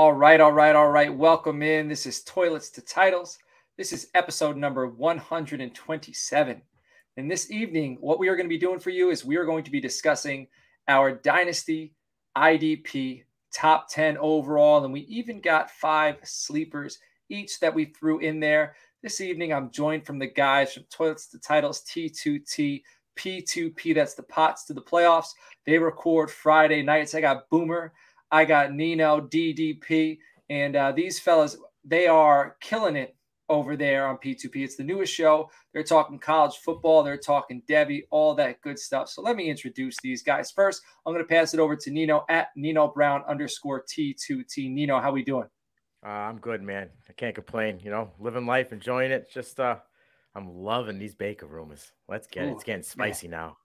All right, all right, all right. Welcome in. This is Toilets to Titles. This is episode number 127. And this evening, what we are going to be doing for you is we are going to be discussing our Dynasty IDP top 10 overall. And we even got five sleepers each that we threw in there. This evening, I'm joined from the guys from Toilets to Titles T2T, P2P. That's the pots to the playoffs. They record Friday nights. I got Boomer. I got Nino, DDP, and uh, these fellas, they are killing it over there on P2P. It's the newest show. They're talking college football, they're talking Debbie, all that good stuff. So let me introduce these guys. First, I'm going to pass it over to Nino at Nino Brown underscore T2T. Nino, how we doing? Uh, I'm good, man. I can't complain. You know, living life, enjoying it. Just uh, I'm loving these Baker rumors. Let's get Ooh, it. It's getting spicy man. now.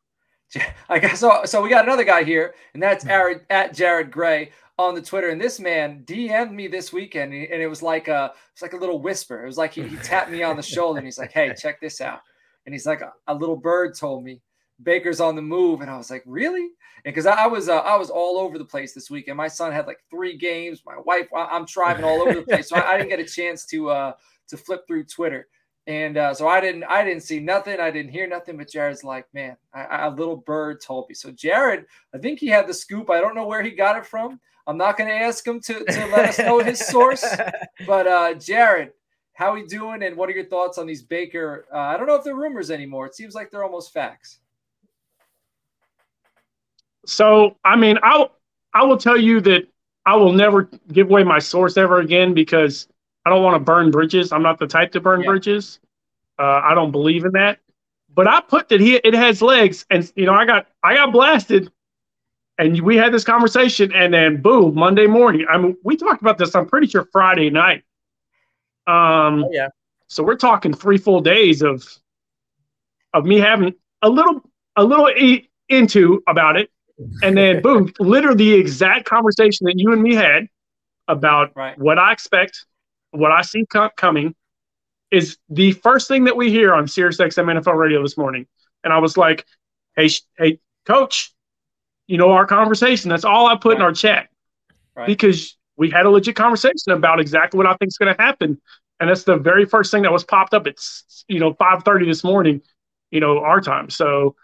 I guess so. So we got another guy here, and that's hmm. Jared, at Jared Gray on the Twitter. And this man DM'd me this weekend, and it was like a it's like a little whisper. It was like he, he tapped me on the shoulder, and he's like, "Hey, check this out." And he's like, "A, little bird told me Baker's on the move," and I was like, "Really?" And because I, I, was uh, I was all over the place this weekend. My son had like three games. My wife, I'm driving all over the place, so I, I didn't get a chance to uh to flip through Twitter. And uh, so I didn't, I didn't see nothing. I didn't hear nothing. But Jared's like, man, I, a little bird told me. So Jared, I think he had the scoop. I don't know where he got it from. I'm not going to ask him to, to let us know his source. But uh, Jared, how are you doing? And what are your thoughts on these Baker? Uh, I don't know if they're rumors anymore. It seems like they're almost facts. So, I mean, I I will tell you that I will never give away my source ever again because I don't want to burn bridges. I'm not the type to burn yeah. bridges. Uh, I don't believe in that. But I put that he it has legs, and you know I got I got blasted, and we had this conversation, and then boom, Monday morning. I mean, we talked about this. I'm pretty sure Friday night. Um, oh, yeah. So we're talking three full days of of me having a little a little e- into about it, and then boom, literally the exact conversation that you and me had about right. what I expect what I see co- coming is the first thing that we hear on SiriusXM NFL Radio this morning. And I was like, hey, hey, coach, you know, our conversation, that's all I put in our chat right. because we had a legit conversation about exactly what I think is going to happen. And that's the very first thing that was popped up. It's, you know, 530 this morning, you know, our time. So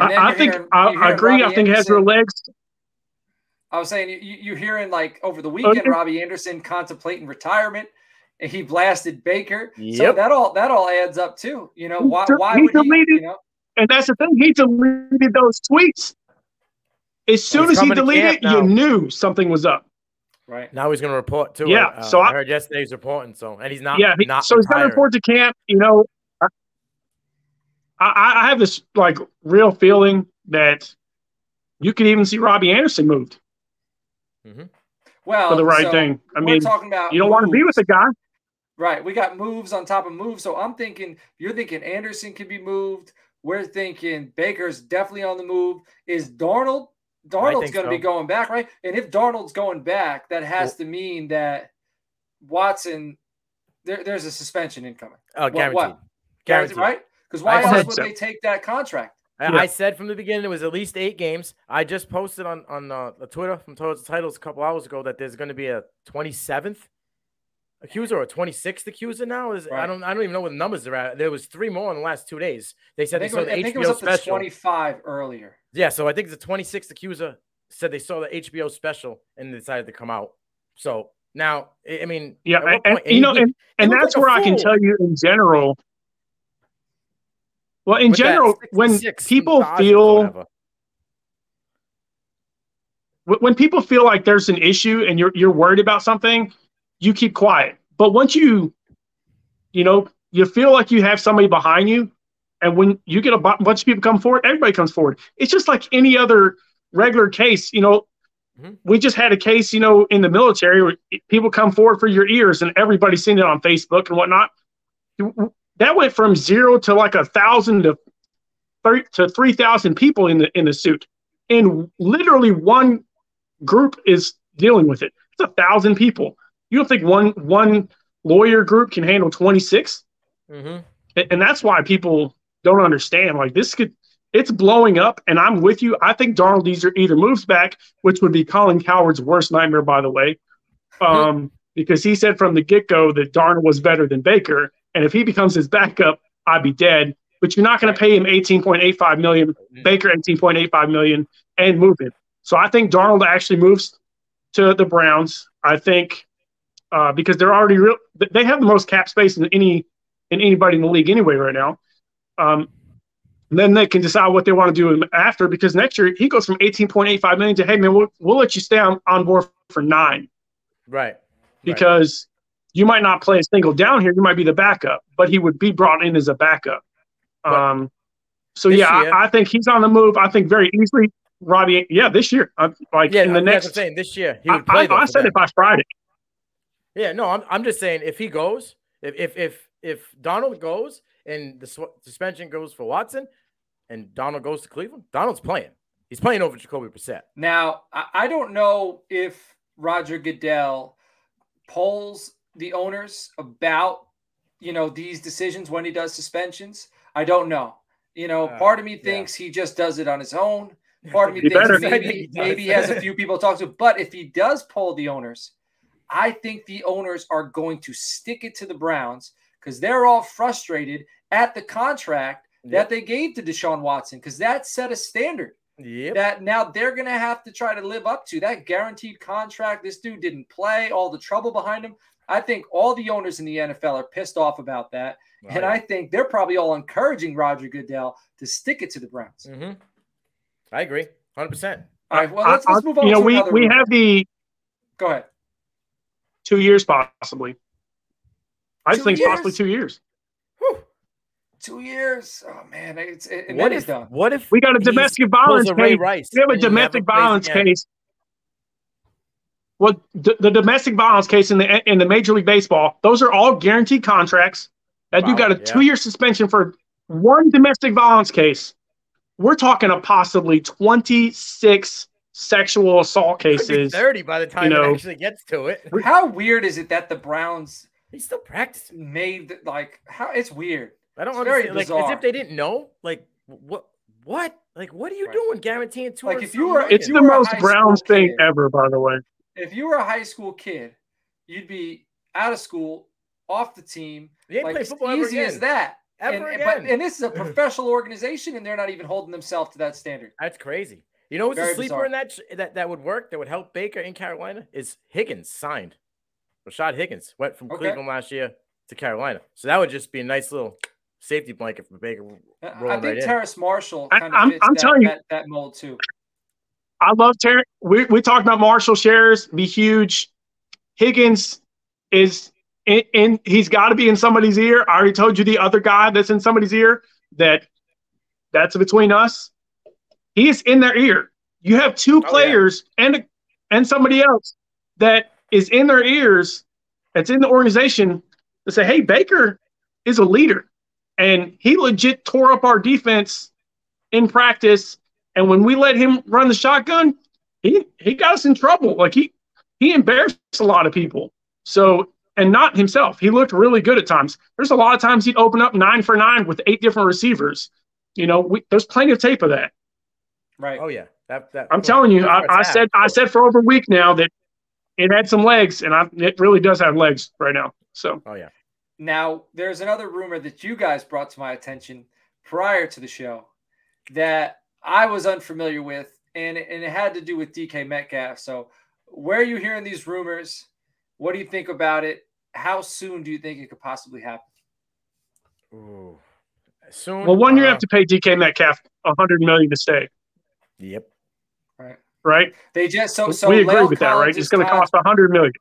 I, I think hearing, I, I, agree. Robbie I think Anderson. it has real legs. I was saying you, you're hearing like over the weekend, okay. Robbie Anderson contemplating retirement. And he blasted Baker. Yep. So that all that all adds up too. You know why? Why he would deleted, he? You know? And that's the thing. He deleted those tweets. As soon as he deleted, you knew something was up. Right now he's going to report too. Yeah. Uh, so I, I, heard yesterday he's reporting. So and he's not. Yeah. He, not so he's going to report to camp. You know, I, I have this like real feeling that you could even see Robbie Anderson moved. Mm-hmm. Well, for the right so thing. I mean, talking about you don't moves. want to be with the guy. Right. We got moves on top of moves. So I'm thinking you're thinking Anderson could be moved. We're thinking Baker's definitely on the move. Is Darnold? Darnold's going to so. be going back, right? And if Darnold's going back, that has well, to mean that Watson, there, there's a suspension incoming. Oh, guaranteed. What? Guaranteed, guaranteed right? Because why else would so. they take that contract? I, yeah. I, said from the beginning it was at least eight games. I just posted on on uh, Twitter from Total Titles a couple hours ago that there's going to be a 27th accuser or a 26th accuser now. Is right. I don't I don't even know what the numbers are at. There was three more in the last two days. They said they saw was, the I HBO think special. 25 earlier. Yeah, so I think the 26th accuser said they saw the HBO special and decided to come out. So now, I mean, yeah, and, point, and, you know, and, and that's like where I can tell you in general well, in general, when people feel when people feel like there's an issue and you're you're worried about something, you keep quiet. But once you, you know, you feel like you have somebody behind you, and when you get a bunch of people come forward, everybody comes forward. It's just like any other regular case. You know, mm-hmm. we just had a case, you know, in the military where people come forward for your ears, and everybody's seen it on Facebook and whatnot that went from zero to like a thousand to three to three thousand people in the in the suit, and literally one group is dealing with it. It's a thousand people. You don't think one one lawyer group can handle 26? Mm-hmm. And, and that's why people don't understand. Like this could it's blowing up, and I'm with you. I think Darnold either either moves back, which would be Colin Cowherd's worst nightmare, by the way, um, because he said from the get go that Darnold was better than Baker, and if he becomes his backup, I'd be dead. But you're not going to pay him 18.85 million, mm-hmm. Baker 18.85 million, and move him. So I think Darnold actually moves to the Browns. I think uh, because they're already real, they have the most cap space in any in anybody in the league anyway right now. Um, then they can decide what they want to do after because next year he goes from 18.85 million to hey man we'll, we'll let you stay on, on board for nine right because. You might not play a single down here you might be the backup but he would be brought in as a backup um so yeah I, I, think he's on the move i think very easily robbie yeah this year uh, like yeah, in the I'm next saying this year he would play i, I said that. it by friday yeah no I'm, I'm just saying if he goes if if if, if Darnold goes and the suspension goes for watson and Darnold goes to Cleveland, Darnold's playing. He's playing over Jacoby Brissett. Now, I don't know if Roger Goodell polls the owners about you know these decisions when he does suspensions. I don't know. You know, uh, part of me thinks yeah. he just does it on his own. Part of me thinks better. maybe, maybe he has a few people to talk to. But if he does pull the owners, I think the owners are going to stick it to the Browns because they're all frustrated at the contract that they gave to Deshaun Watson because that set a standard yep. that now they're going to have to try to live up to. That guaranteed contract. This dude didn't play, all the trouble behind him. I think all the owners in the NFL are pissed off about that. Right. And I think they're probably all encouraging Roger Goodell to stick it to the Browns. Mm-hmm. I agree. 100%. All right. Well, let's, let's move on. You know, we, we have the. Go ahead. Two years, possibly. I two think years? possibly two years. Two years. Oh man, it's it, what if done. what if we got a domestic violence case? Rice we have a domestic violence case. Well, d- the domestic violence case in the in the Major League Baseball, those are all guaranteed contracts. That wow, you got a yeah. two year suspension for one domestic violence case. We're talking a possibly twenty six sexual assault cases. Thirty by the time you know, it actually gets to it. How weird is it that the Browns? they still practice Made like how it's weird. I don't it's understand. Like as if they didn't know. Like what? What? Like what are you right. doing? Guaranteeing two? Like if you were, it's you the most Browns thing ever, by the way. If you were a high school kid, you'd be out of school, off the team. You like play football easy as that. Ever and, again. But, and this is a professional organization, and they're not even holding themselves to that standard. That's crazy. You know what's Very a sleeper bizarre. in that that that would work that would help Baker in Carolina is Higgins signed. Rashad Higgins went from okay. Cleveland last year to Carolina, so that would just be a nice little safety blanket for Baker. Uh, I think right Terrace Marshall kind I, of fits I'm, that, telling you, that, that mold too. I love Terry. We we talked about Marshall shares be huge. Higgins is in, in he's got to be in somebody's ear. I already told you the other guy that's in somebody's ear that that's between us. He is in their ear. You have two players oh, yeah. and and somebody else that is in their ears. That's in the organization to say, "Hey, Baker is a leader and he legit tore up our defense in practice. And when we let him run the shotgun, he he got us in trouble. Like he he embarrassed a lot of people. So and not himself. He looked really good at times. There's a lot of times he'd open up nine for nine with eight different receivers. You know, we, there's plenty of tape of that. Right. Oh yeah. That, that, I'm telling you, I, I said I said for over a week now that it had some legs, and I, it really does have legs right now. So. Oh yeah. Now, there's another rumor that you guys brought to my attention prior to the show that I was unfamiliar with, and, and it had to do with DK Metcalf. So, where are you hearing these rumors? What do you think about it? How soon do you think it could possibly happen? Ooh, soon. Well, one, uh, you have to pay DK Metcalf a hundred million to stay. Yep. Right. Right. They just so so we agree La'el with Collins that, right? It's going to cost a hundred million.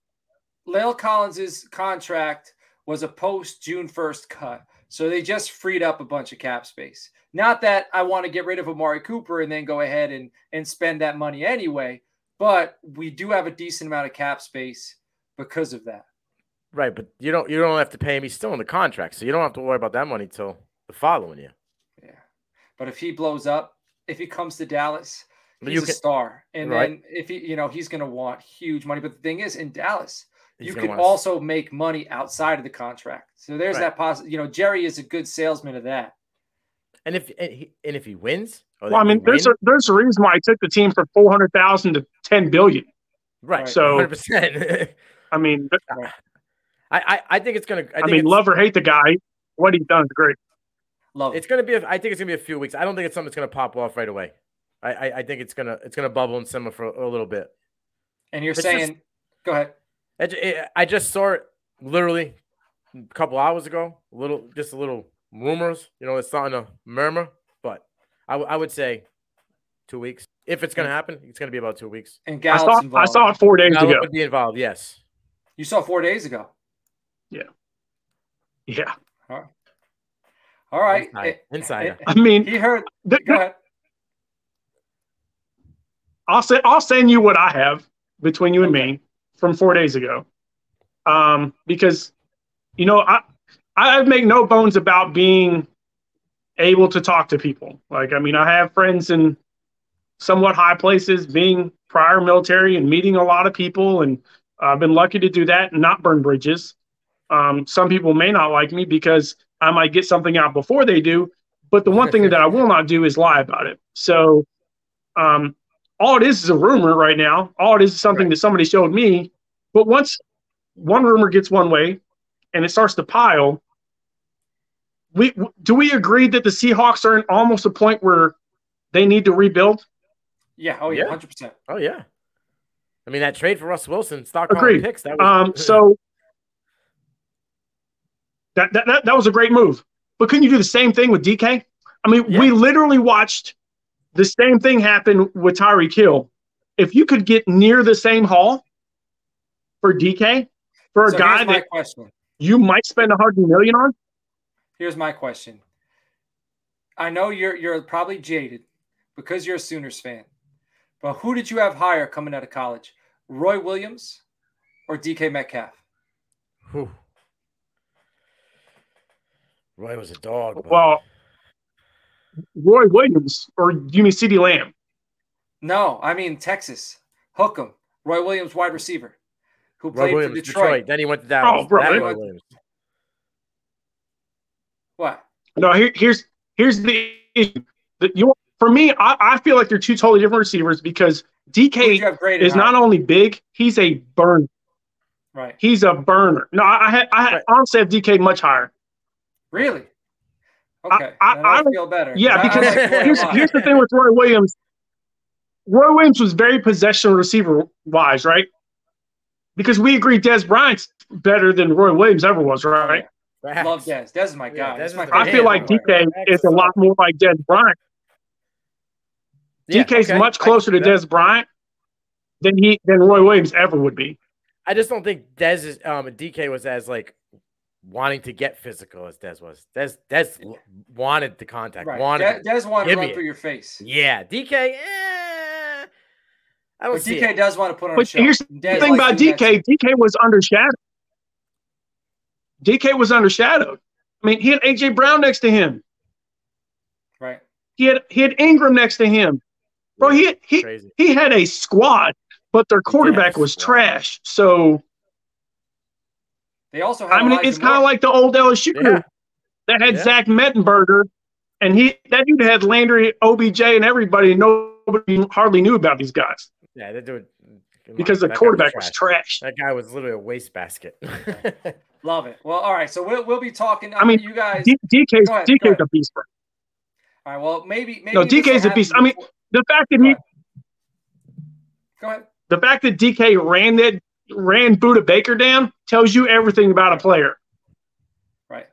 La'el Collins's contract was a post June 1st cut. So they just freed up a bunch of cap space. Not that I want to get rid of Amari Cooper and then go ahead and, and spend that money anyway, but we do have a decent amount of cap space because of that. Right, but you don't you don't have to pay him. He's still in the contract, so you don't have to worry about that money till the following year. Yeah, but if he blows up, if he comes to Dallas, he's you a star, and right. then if he, you know, he's going to want huge money. But the thing is, in Dallas, you can also make money outside of the contract. So there's right. that possible. You know, Jerry is a good salesman of that. And if and, he, and if he wins, well, I mean, there's win, a there's a reason why I took the team from four hundred thousand to ten billion. Right. So, 100%. I mean, I, I, I think it's gonna. I, I mean, love or hate the guy, what he's done is great. Love. It's gonna be. A, I think it's gonna be a few weeks. I don't think it's something that's gonna pop off right away. I, I, I think it's gonna it's gonna bubble and simmer for a, a little bit. And you're it's saying, just, go ahead. It, I just saw it literally a couple hours ago. A little, just a little rumors. You know, it's starting to murmur, but I, w- I would say two weeks. If it's going to mm. happen, it's going to be about two weeks. And Gallup's I saw, involved. I saw it four days Gallup ago. Would be involved. Yes. You saw four days ago. Yeah. Yeah. All right. All right. Insider. I mean, he heard. The, go ahead. I'll say I'll send you what I have between you and okay. me from four days ago, um, because you know I I make no bones about being able to talk to people. Like I mean, I have friends in somewhat high places, being prior military and meeting a lot of people, and I've been lucky to do that and not burn bridges. Um, some people may not like me because I might get something out before they do, but the one thing that I will not do is lie about it. So, um, all it is is a rumor right now. All it is is something right. that somebody showed me. But once one rumor gets one way and it starts to pile, we do we agree that the Seahawks are in almost a point where they need to rebuild? Yeah. Oh yeah. Hundred percent. Oh yeah. I mean that trade for Russ Wilson, stock Agreed. picks. That was- um. So that, that that that was a great move. But couldn't you do the same thing with DK? I mean, yeah. we literally watched the same thing happened with Tyreek Hill. If you could get near the same haul for DK for a so guy that question. you might spend a hundred million on. Here's my question. I know you're you're probably jaded because you're a Sooners fan, but who did you have higher coming out of college? Roy Williams or DK Metcalf? Whew. Roy was a dog. But... Well, Roy Williams, or do you mean CeeDee Lamb? No, I mean Texas. Hook him. Roy Williams, wide receiver, who Roy played Williams, for Detroit. Detroit. Then he went to Dallas. Oh, bro, Roy Williams. What? No, here, here's here's the issue. That you for me, I, I feel like they're two totally different receivers because DK is not only big, he's a burner. Right. He's a burner. No, I I, right. honestly have DK much higher. Really? Okay. I, I, I feel better. Yeah, because like here's, here's the thing with Roy Williams. Roy Williams was very possession receiver wise, right? Because we agree Dez Bryant's better than Roy Williams ever was, right? Perhaps. Love Dez. Dez is my guy. Yeah, my I feel like DK is a lot more like Dez Bryant. Yeah, DK's okay. much closer to Dez Bryant than he than Roy Williams ever would be. I just don't think Dez is um DK was as like wanting to get physical as Dez was. Dez Dez wanted the contact. Right. Wanted Dez, wanted to run through your face. Yeah, DK. Eh, I don't but see DK it. does want to put on but a show. here's the thing about DK. DK was undershadowed. DK was undershadowed. I mean, he had AJ Brown next to him. Right. He had he had Ingram next to him. Bro, he he Crazy. he had a squad, but their quarterback was trash. So they also had I mean, Elijah it's kind of like the old LSU Yeah. that had Yeah. Zach Mettenberger, and he that dude had Landry, OBJ, and everybody. And nobody hardly knew about these guys Yeah, they do doing because the quarterback was trash. trash. That guy was literally a wastebasket. Love it. Well, all right. So we'll, we'll be talking. I mean, you guys. D- DK's ahead, DK's a beast. Bro. all right. Well, maybe maybe No, DK's a happen beast. I mean, the fact that Go he, ahead. Go ahead. the fact that DK ran that ran Budda Baker down tells you everything about a player. Right.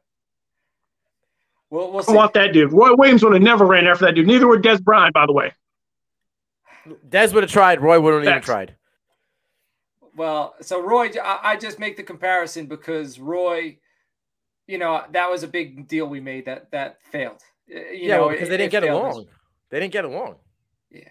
We'll we'll I want that dude. Roy Williams would have never ran after that dude. Neither would Dez Bryant, by the way. Dez would have tried. Roy wouldn't even tried. Well, so Roy, I, I just make the comparison because Roy, you know, that was a big deal we made that that failed. Uh, You yeah, know, well, because it- they didn't get along. They didn't get along. Yeah.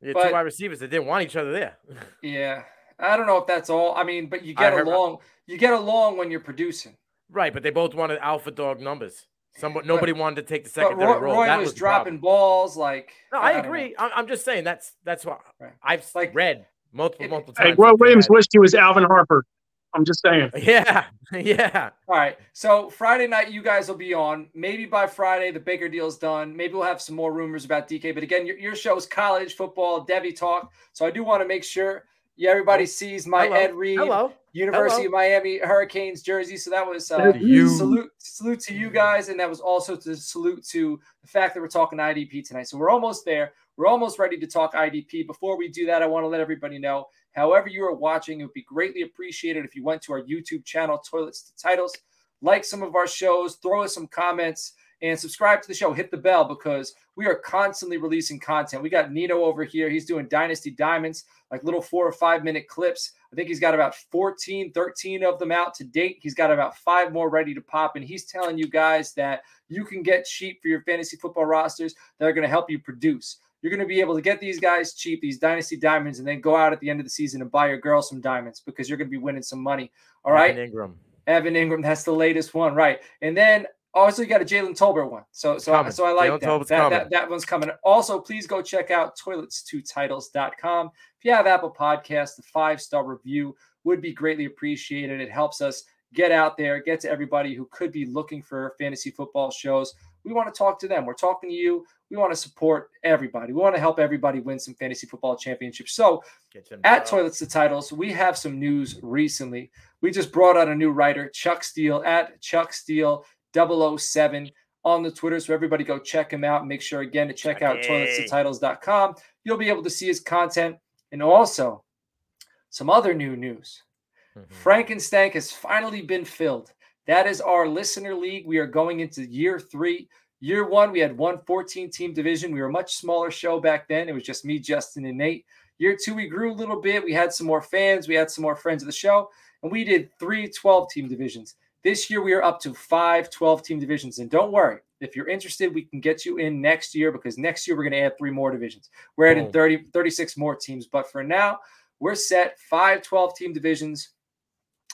You But- two wide receivers that didn't want each other there. Yeah. I don't know if that's all. I mean, but you get heard- along. You get along when you're producing. right, but they both wanted alpha dog numbers. Somebody, nobody wanted to take the But secondary Roy, role. Roy That was, was dropping balls. Like No, I, don't know. agree. I, I'm just saying that's that's what Right. I've like- read multiple It- multiple Hey, times. Roy Williams wished he was Alvin Harper. I'm just saying. Yeah, yeah. All right. So Friday night, you guys will be on. Maybe by Friday, the Baker deal's done. Maybe we'll have some more rumors about DK. But again, your, your show is college football, Debbie talk. So I do want to make sure yeah, everybody sees my Hello. Ed Reed Hello. University Hello. of Miami Hurricanes jersey. So that was uh, salute salute to you guys, and that was also to salute to the fact that we're talking IDP tonight. So we're almost there. We're almost ready to talk IDP. Before we do that, I want to let everybody know. However, you are watching, it would be greatly appreciated if you went to our YouTube channel, Toilets to Titles, like some of our shows, throw us some comments, and subscribe to the show. Hit the bell because we are constantly releasing content. We got Nino over here. He's doing Dynasty Diamonds, like little four or five minute clips. I think he's got about 14, 13 of them out to date. He's got about five more ready to pop. And he's telling you guys that you can get cheap for your fantasy football rosters that are going to help you produce. You're going to be able to get these guys cheap, these Dynasty Diamonds, and then go out at the end of the season and buy your girl some diamonds because you're going to be winning some money. All right. Evan Engram. Evan Engram, that's the latest one, right? And then Oh, also you got a Jalen Tolbert one. So so Coming. so I like that. That, that. that one's coming. Also, please go check out toilets2titles.com. If you have Apple Podcasts, the five star review would be greatly appreciated. It helps us get out there, get to everybody who could be looking for fantasy football shows. We want to talk to them. We're talking to you. We want to support everybody. We want to help everybody win some fantasy football championships. So at. Toilets to Titles, we have some news recently. We just brought out a new writer, Chuck Steele, at Chuck Steele 007 on the Twitter. So everybody go check him out. Make sure again to check out toiletstotitles.com. You'll be able to see his content and also some other new news. Mhm. Frankenstank has finally been filled. That is our listener league. We are going into year three. Year one, we had one 14 team division. We were a much smaller show back then. It was just me, Justin, and Nate. Year two, we grew a little bit. We had some more fans. We had some more friends of the show. And we did three 12 team divisions. This year, we are up to five 12 team divisions. And don't worry, if you're interested, we can get you in next year because next year, we're going to add three more divisions. We're adding Boom. 30, 36 more teams. But for now, we're set five 12 team divisions.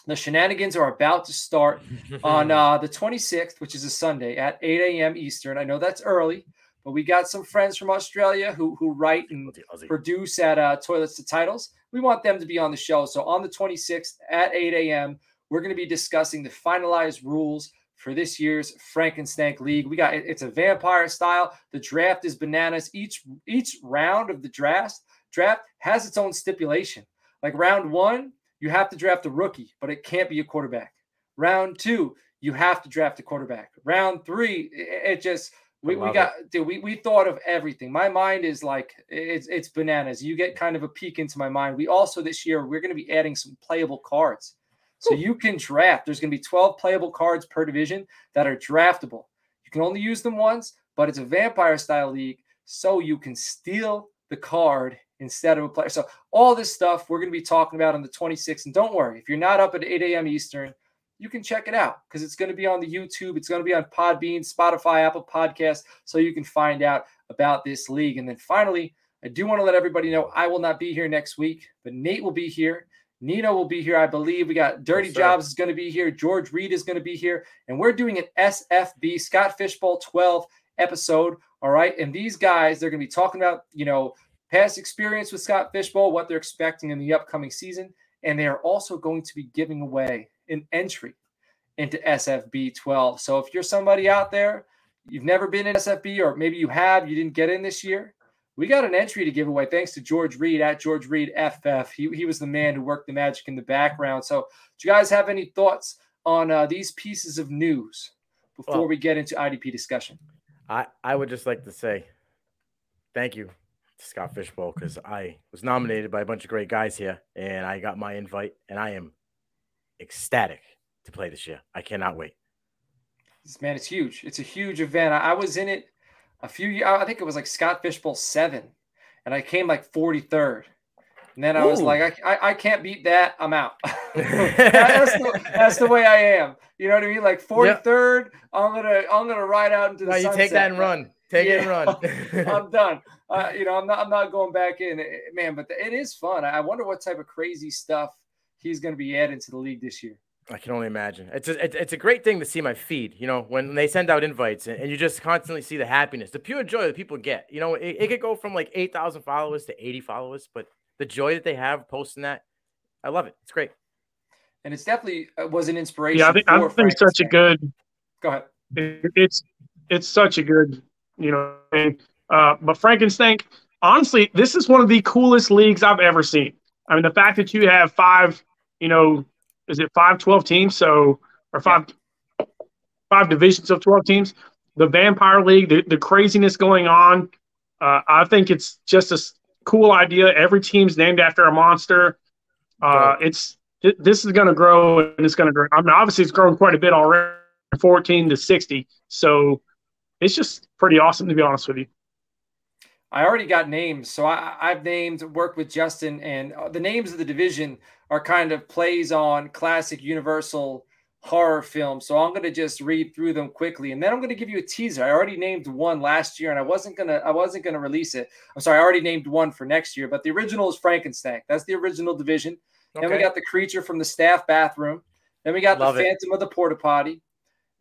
The shenanigans are about to start on uh, the 26th, which is a Sunday at 8 a.m. Eastern. I know that's early, but we got some friends from Australia who who write and produce at uh, Toilets to Titles. We want them to be on the show. So on the 26th at 8 a.m., we're going to be discussing the finalized rules for this year's Frankenstank League. We got it's a vampire style. The draft is bananas. Each each round of the draft draft has its own stipulation. Like round one, you have to draft a rookie, but it can't be a quarterback. Round two, you have to draft a quarterback. Round three, it, it just we, we got dude, we, we thought of everything. My mind is like it's it's bananas. You get kind of a peek into my mind. We also this year we're going to be adding some playable cards. So you can draft. There's going to be 12 playable cards per division that are draftable. You can only use them once, but it's a vampire style league, so you can steal the card instead of a player. So all this stuff we're going to be talking about on the 26th. And don't worry, if you're not up at 8 a.m. Eastern, you can check it out because it's going to be on the YouTube. It's going to be on Podbean, Spotify, Apple Podcasts, so you can find out about this league. And then finally, I do want to let everybody know I will not be here next week, but Nate will be here. Nino will be here, I believe. We got Dirty Yes. Jobs is going to be here. George Reed is going to be here. And we're doing an SFB, Scott Fishbowl 12 episode. All right. And these guys, they're going to be talking about, you know, past experience with Scott Fishbowl, what they're expecting in the upcoming season. And they are also going to be giving away an entry into SFB 12. So if you're somebody out there, you've never been in SFB, or maybe you have, you didn't get in this year, we got an entry to give away thanks to George Reed at George Reed FF. He, he was the man who worked the magic in the background. So, do you guys have any thoughts on uh, these pieces of news before Well- we get into IDP discussion? I, I would just like to say thank you to Scott Fishbowl because I was nominated by a bunch of great guys here and I got my invite and I am ecstatic to play this year. I cannot wait. This man, it's huge. It's a huge event. I, I was in it a few. I think it was like Scott Fishbowl seven, and I came like forty third. And then I was like, I, I, I can't beat that. I'm out. that's, the, that's the way I am. You know what I mean? Like forty third, I'm gonna I'm gonna ride out into the No, you take that and run. Take it and run. I'm done. Uh, you know, I'm not I'm not going back in, Eh, man. But it is fun. I wonder what type of crazy stuff he's going to be adding to the league this year. I can only imagine. It's a, it's- it's a great thing to see my feed, you know, when they send out invites and, and you just constantly see the happiness, the pure joy that people get. You know, it, it could go from like 8,000 followers to 80 followers, but the joy that they have posting that, I love it. It's great. and it's definitely uh, was an inspiration. Yeah, I think, I think such a good. Go ahead. It, it's it's such a good, you know, thing. Uh, but Frankenstein, honestly, this is one of the coolest leagues I've ever seen. I mean, the fact that you have five, you know, is it five 12 teams? So, or five, yeah. five divisions of 12 teams. The Vampire League, the, the craziness going on. Uh, I think it's just a cool idea. Every team's named after a monster. Uh, it's this is going to grow and it's going to grow. I mean, obviously, it's grown quite a bit already, 14 to 60. So it's just pretty awesome, to be honest with you. I already got names. So I, have named, worked with Justin, and uh, the names of the division are kind of plays on classic Universal horror films. So I'm going to just read through them quickly, and then I'm going to give you a teaser. I already named one last year, and I wasn't gonna, I wasn't gonna release it. I'm sorry, I already named one for next year, but the original is Frankenstein. That's the original division. Okay. Then we got the creature from the staff bathroom. Then we got Love the Phantom of the porta potty.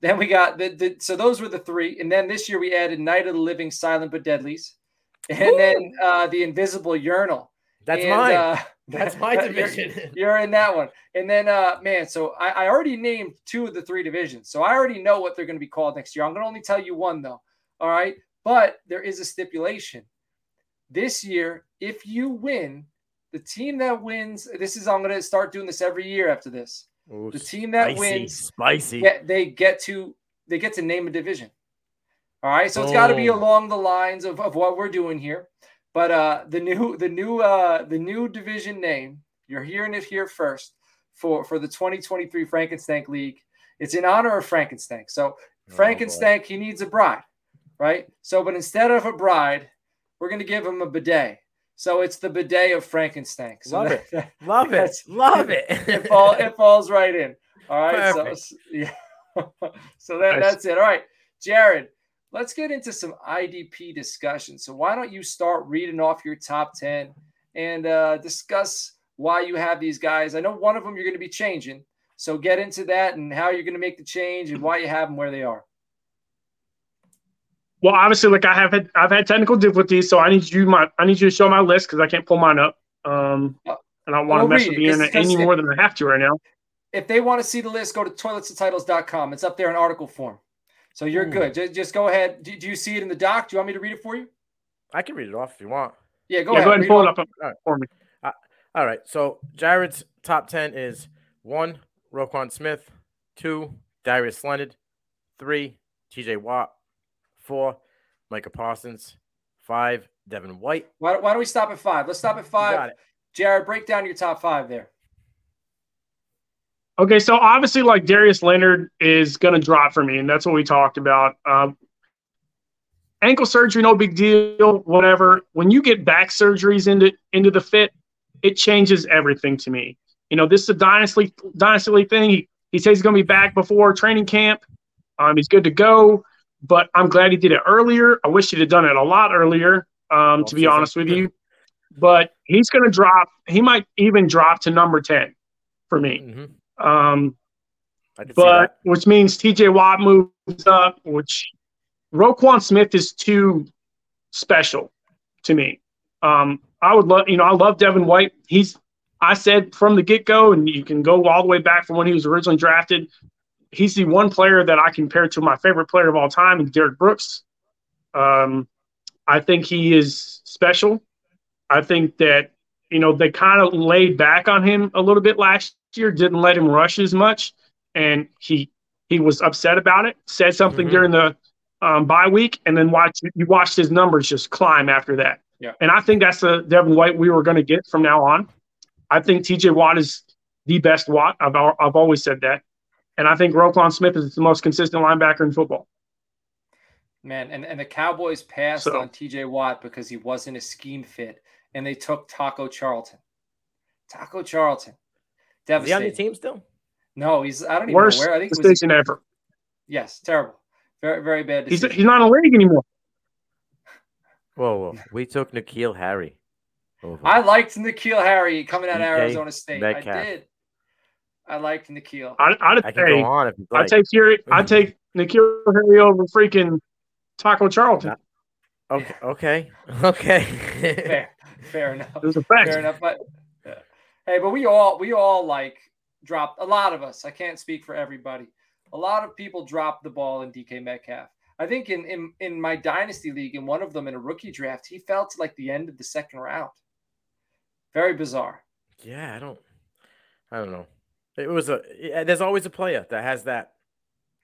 Then we got the, the so those were the three, and then this year we added Night of the Living, Silent but Deadlies, and Ooh. then uh, the Invisible Urinal. That's and, mine. Uh, That's my division. You're, you're, in that one, and then uh, man, so I, I already named two of the three divisions, so I already know what they're going to be called next year. I'm going to only tell you one though. All right, but there is a stipulation. This year, if you win, the team that wins. This is I'm going to start doing this every year after this. Ooh, the team that spicy, wins, spicy. Get, they get to they get to name a division. All right, so it's got to be along the lines of, of what we're doing here. But uh, the new the new uh, the new division name, you're hearing it here first for for the 2023 Frankenstein League. It's in honor of Frankenstein. So oh, Frankenstein, he needs a bride, right? So, but instead of a bride, we're going to give him a bidet. So it's the bidet of Frankenstein. So love that, it. Love it. Love it. it, fall, it falls right in. All right. Perfect. So yeah. so that, that's it. All right. Jared, let's get into some IDP discussion. So why don't you start reading off your top 10 and uh, discuss why you have these guys? I know one of them you're going to be changing. So get into that and how you're going to make the change and why you have them where they are. Well, obviously, like I have had, I've had technical difficulties, so I need you my, I need you to show my list because I can't pull mine up. Um, and I don't want to mess with the internet any more than I have to right now. If they want to see the list, go to toiletstotitles.com. It's up there in article form. So you're Ooh. good. Just, just, go ahead. Do, do, you see it in the doc? Do you want me to read it for you? I can read it off if you want. Yeah, go yeah, ahead. Go ahead and pull it up, up for me. Uh, all right. So Jared's top 10 is one, Roquan Smith, two, Darius Leonard, three, TJ Watt, Four, Micah Parsons. Five, Devin White. Why, why don't we stop at five? Let's stop at five. Jared, break down your top five there. Okay, so obviously, like Darius Leonard is going to drop for me, and that's what we talked about. Um, ankle surgery, no big deal, whatever. When you get back surgeries into into the fit, it changes everything to me. You know, this is a dynasty dynasty thing. He, he says he's going to be back before training camp. Um, he's good to go but I'm glad he did it earlier. I wish he'd have done it a lot earlier, um, to be honest with you. But he's going to drop. He might even drop to number ten for me. Mm-hmm. Um, but which means T.J. Watt moves up. Which Roquan Smith is too special to me. Um, I would love, you know, I love Devin White. He's, I said from the get go, and you can go all the way back from when he was originally drafted he's the one player that I compare to my favorite player of all time, Derrick Brooks. Um, I think he is special. I think that you know they kind of laid back on him a little bit last year, didn't let him rush as much, and he he was upset about it. Said something mm-hmm. during the um, bye week, and then watch you watched his numbers just climb after that. Yeah. And I think that's the Devin White we were going to get from now on. I think T.J. Watt is the best Watt. I've I've always said that. And I think Roquan Smith is the most consistent linebacker in football. Man, and, and the Cowboys passed so, on TJ Watt because he wasn't a scheme fit, and they took Taco Charlton. Taco Charlton. Devastating. Is he on the team still? No, he's I don't even Worst know where. I think decision was, ever. Yes, terrible. Very, very bad decision. He's, he's not in the league anymore. Whoa, whoa. We took N'Keal Harry. Over. I liked N'Keal Harry coming out of Arizona State. Metcalf. I did. I liked N'Keal. I, I'd, I say, like. I'd take Fury, I'd mm-hmm. take N'Keal Harry over freaking Taco Charlton. Okay, okay, okay. fair, fair enough. It was a fact. Fair enough, but hey, but we all we all like dropped a lot of us. I can't speak for everybody. A lot of people dropped the ball in DK Metcalf. I think in in in my dynasty league, in one of them in a rookie draft, he fell to like the end of the second round. Very bizarre. Yeah, I don't, I don't know. It was a. There's always a player that has that,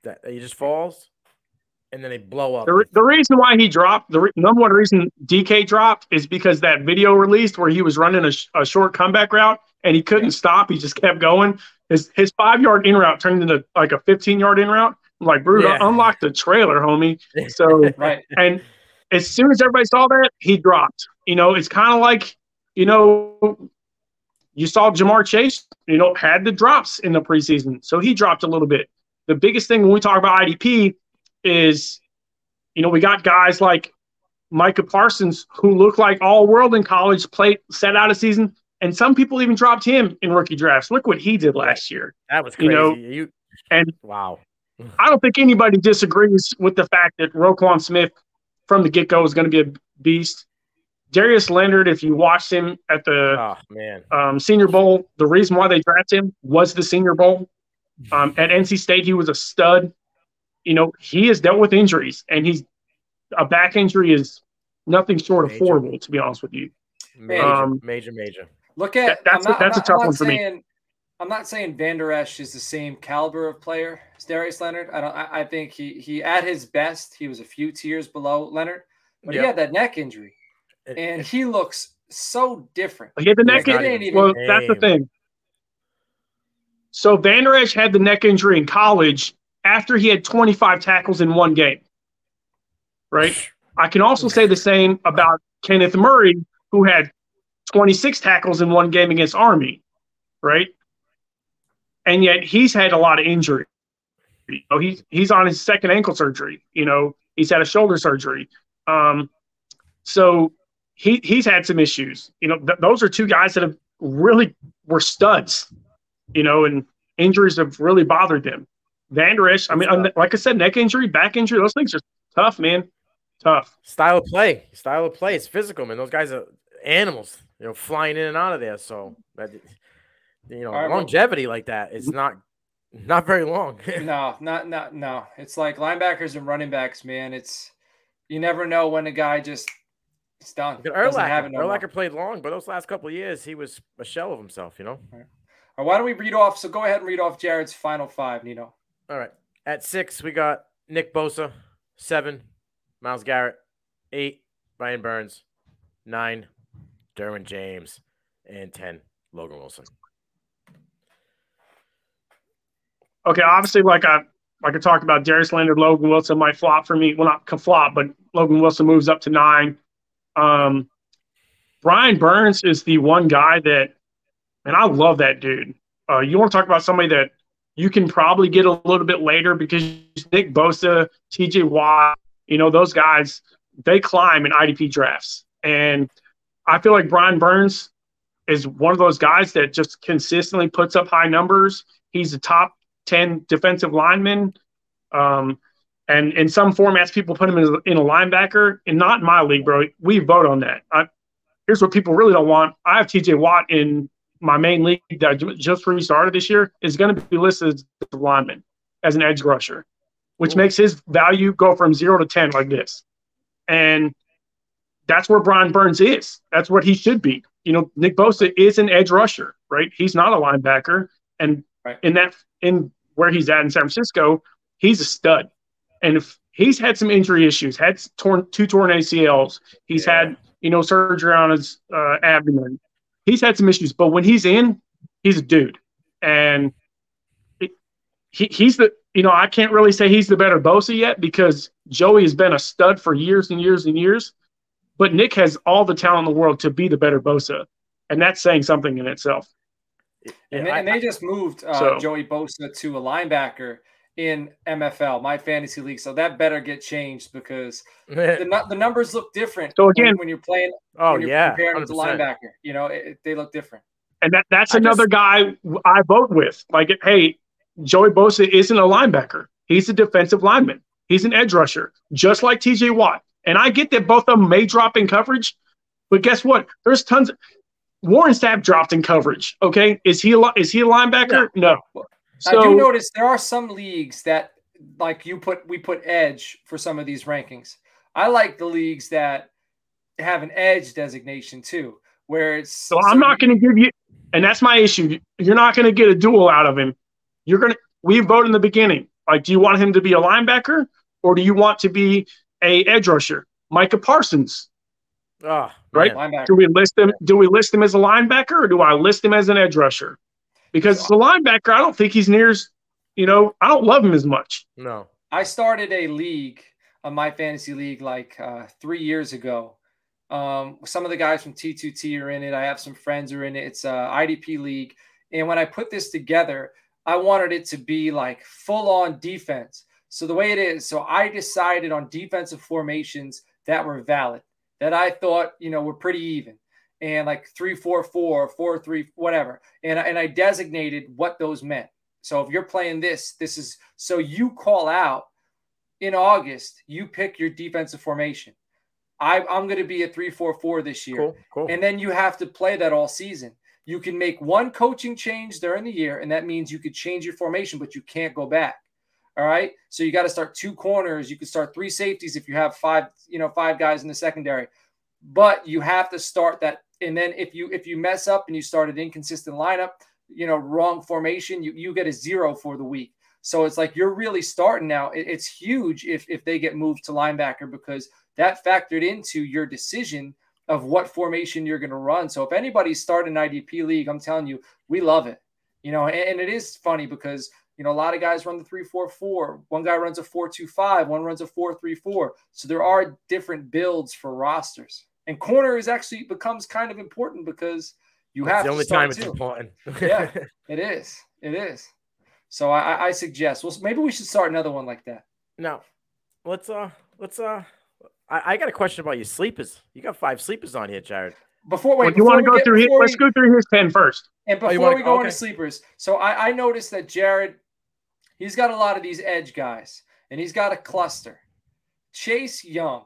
that he just falls, and then they blow up. The, the reason why he dropped, the re- number one reason DK dropped is because that video released where he was running a, sh- a short comeback route and he couldn't stop. He just kept going. His his five yard in route turned into like a 15 yard in route. I'm like, Brood, yeah. unlock the trailer, homie. So, right. And as soon as everybody saw that, he dropped. You know, it's kind of like, you know, you saw Ja'Marr Chase, you know, had the drops in the preseason. So he dropped a little bit. The biggest thing when we talk about IDP is, you know, we got guys like Micah Parsons who look like all world in college, played, set out a season, and some people even dropped him in rookie drafts. Look what he did last year. That was crazy. You know, you, and wow. I don't think anybody disagrees with the fact that Roquan Smith from the get go is going to be a beast. Darius Leonard, if you watched him at the oh, man. Um, Senior Bowl, the reason why they drafted him was the Senior Bowl. Um, at NC State, he was a stud. You know, he has dealt with injuries, and he's a back injury is nothing short of major. horrible, to be honest with you. Major, um, major, major. Look at that, that's not, a, that's not, a tough one for saying, me. I'm not saying Vander Esch is the same caliber of player as Darius Leonard. I don't. I, I think he he at his best he was a few tiers below Leonard, but yep. he had that neck injury, it, and it, he looks so different. He had the neck injury. Well, that's the thing. So Vander Esch had the neck injury in college after he had 25 tackles in one game. Right. I can also say the same about Kenneth Murray, who had 26 tackles in one game against Army. Right and yet he's had a lot of injury. You know, he's he's on his second ankle surgery. You know, he's had a shoulder surgery. Um, so he he's had some issues. You know, th- those are two guys that have really were studs. You know, and injuries have really bothered them. Vander Esch, I mean, uh, like I said, neck injury, back injury, those things are tough, man. Tough. Style of play, style of play. It's physical, man. Those guys are animals. You know, flying in and out of there. So that you know, right, longevity well, like that is not not very long. no, not not no. It's like linebackers and running backs, man. It's you never know when a guy just it's done. Urlacher, no Urlacher played long, but those last couple of years he was a shell of himself, you know. All right. All right, why don't we read off? So go ahead and read off Jared's final five, Nino. All right. At six, we got Nick Bosa. Seven, Myles Garrett. Eight, Brian Burns. Nine, Derwin James. And ten, Logan Wilson. okay, obviously, like I like I talked about, Darius Leonard, Logan Wilson might flop for me. Well, not flop, but Logan Wilson moves up to nine. Um, Brian Burns is the one guy that, and I love that dude. Uh, you want to talk about somebody that you can probably get a little bit later because Nick Bosa, TJ Watt, you know, those guys, they climb in IDP drafts. And I feel like Brian Burns is one of those guys that just consistently puts up high numbers. He's a top 10 defensive linemen. Um, and in some formats, people put him in, in, a linebacker, and not in my league, bro. We vote on that. I, here's what people really don't want. I have TJ Watt in my main league that I just restarted this year is going to be listed as a lineman as an edge rusher, which makes his value go from zero to 10 like this. And that's where Brian Burns is. That's what he should be. You know, Nick Bosa is an edge rusher, right? He's not a linebacker. And right. in that in where he's at in San Francisco, he's a stud. And if he's had some injury issues, had torn two torn ACLs, he's yeah. had you know surgery on his uh, abdomen, he's had some issues. But when he's in, he's a dude, and he, he's the you know I can't really say he's the better Bosa yet because Joey has been a stud for years and years and years. But Nick has all the talent in the world to be the better Bosa, and that's saying something in itself. And, they, and they just moved uh, so, Joey Bosa to a linebacker in MFL, my fantasy league. So that better get changed because the, the numbers look different. So again, when, when you're playing, oh you're yeah, comparing to linebacker, you know, it, they look different. And that, that's I another just, guy I vote with. Like, hey, Joey Bosa isn't a linebacker; he's a defensive lineman. He's an edge rusher, just like T.J. Watt. And I get that both of them may drop in coverage, but guess what? There's tons. Of, Warren Sapp dropped in coverage. Okay, is he a, is he a linebacker? No. no. So, I do notice there are some leagues that like you put we put edge for some of these rankings. I like the leagues that have an edge designation too, where it's. So I'm not going to give you, and that's my issue. You're not going to get a duel out of him. You're going to. We vote in the beginning. Like, do you want him to be a linebacker or do you want to be a edge rusher? Micah Parsons. Oh, right. Linebacker. Do we list him? Do we list him as a linebacker or do I list him as an edge rusher? Because so, the linebacker, I don't think he's near as, you know, I don't love him as much. No. I started a league, a my fantasy league, like uh, three years ago. Um, some of the guys from T2T are in it. I have some friends who are in it. It's a IDP league. And when I put this together, I wanted it to be like full on defense. So the way it is, so I decided on defensive formations that were valid, that I thought, you know, were pretty even. And like three, four, four, four, three, whatever. And, and I designated what those meant. So if you're playing this, this is so you call out in August, you pick your defensive formation. I, I'm going to be a three, four, four this year. Cool, cool. And then you have to play that all season. You can make one coaching change during the year, and that means you could change your formation, but you can't go back. All right. So you got to start two corners. You could start three safeties if you have five, you know, five guys in the secondary. But you have to start that. And then if you if you mess up and you start an inconsistent lineup, you know, wrong formation, you, you get a zero for the week. So it's like you're really starting now. It, it's huge if if they get moved to linebacker because that factored into your decision of what formation you're going to run. So if anybody's starting an IDP league, I'm telling you, we love it. You know, and, and it is funny because you know, a lot of guys run the three four four. One guy runs a four two five. One runs a four three four. So there are different builds for rosters. And corner is actually becomes kind of important because you have the only time it's important. yeah, it is. It is. So I, I suggest. Well, maybe we should start another one like that. No, let's uh, let's uh, I, I got a question about your sleepers. You got five sleepers on here, Jared. Before wait, well, you want to go get, through his, we, let's go through his ten first. And before oh, wanna, we go okay. into sleepers, so I, I noticed that Jared He's got a lot of these edge guys, and he's got a cluster. Chase Young,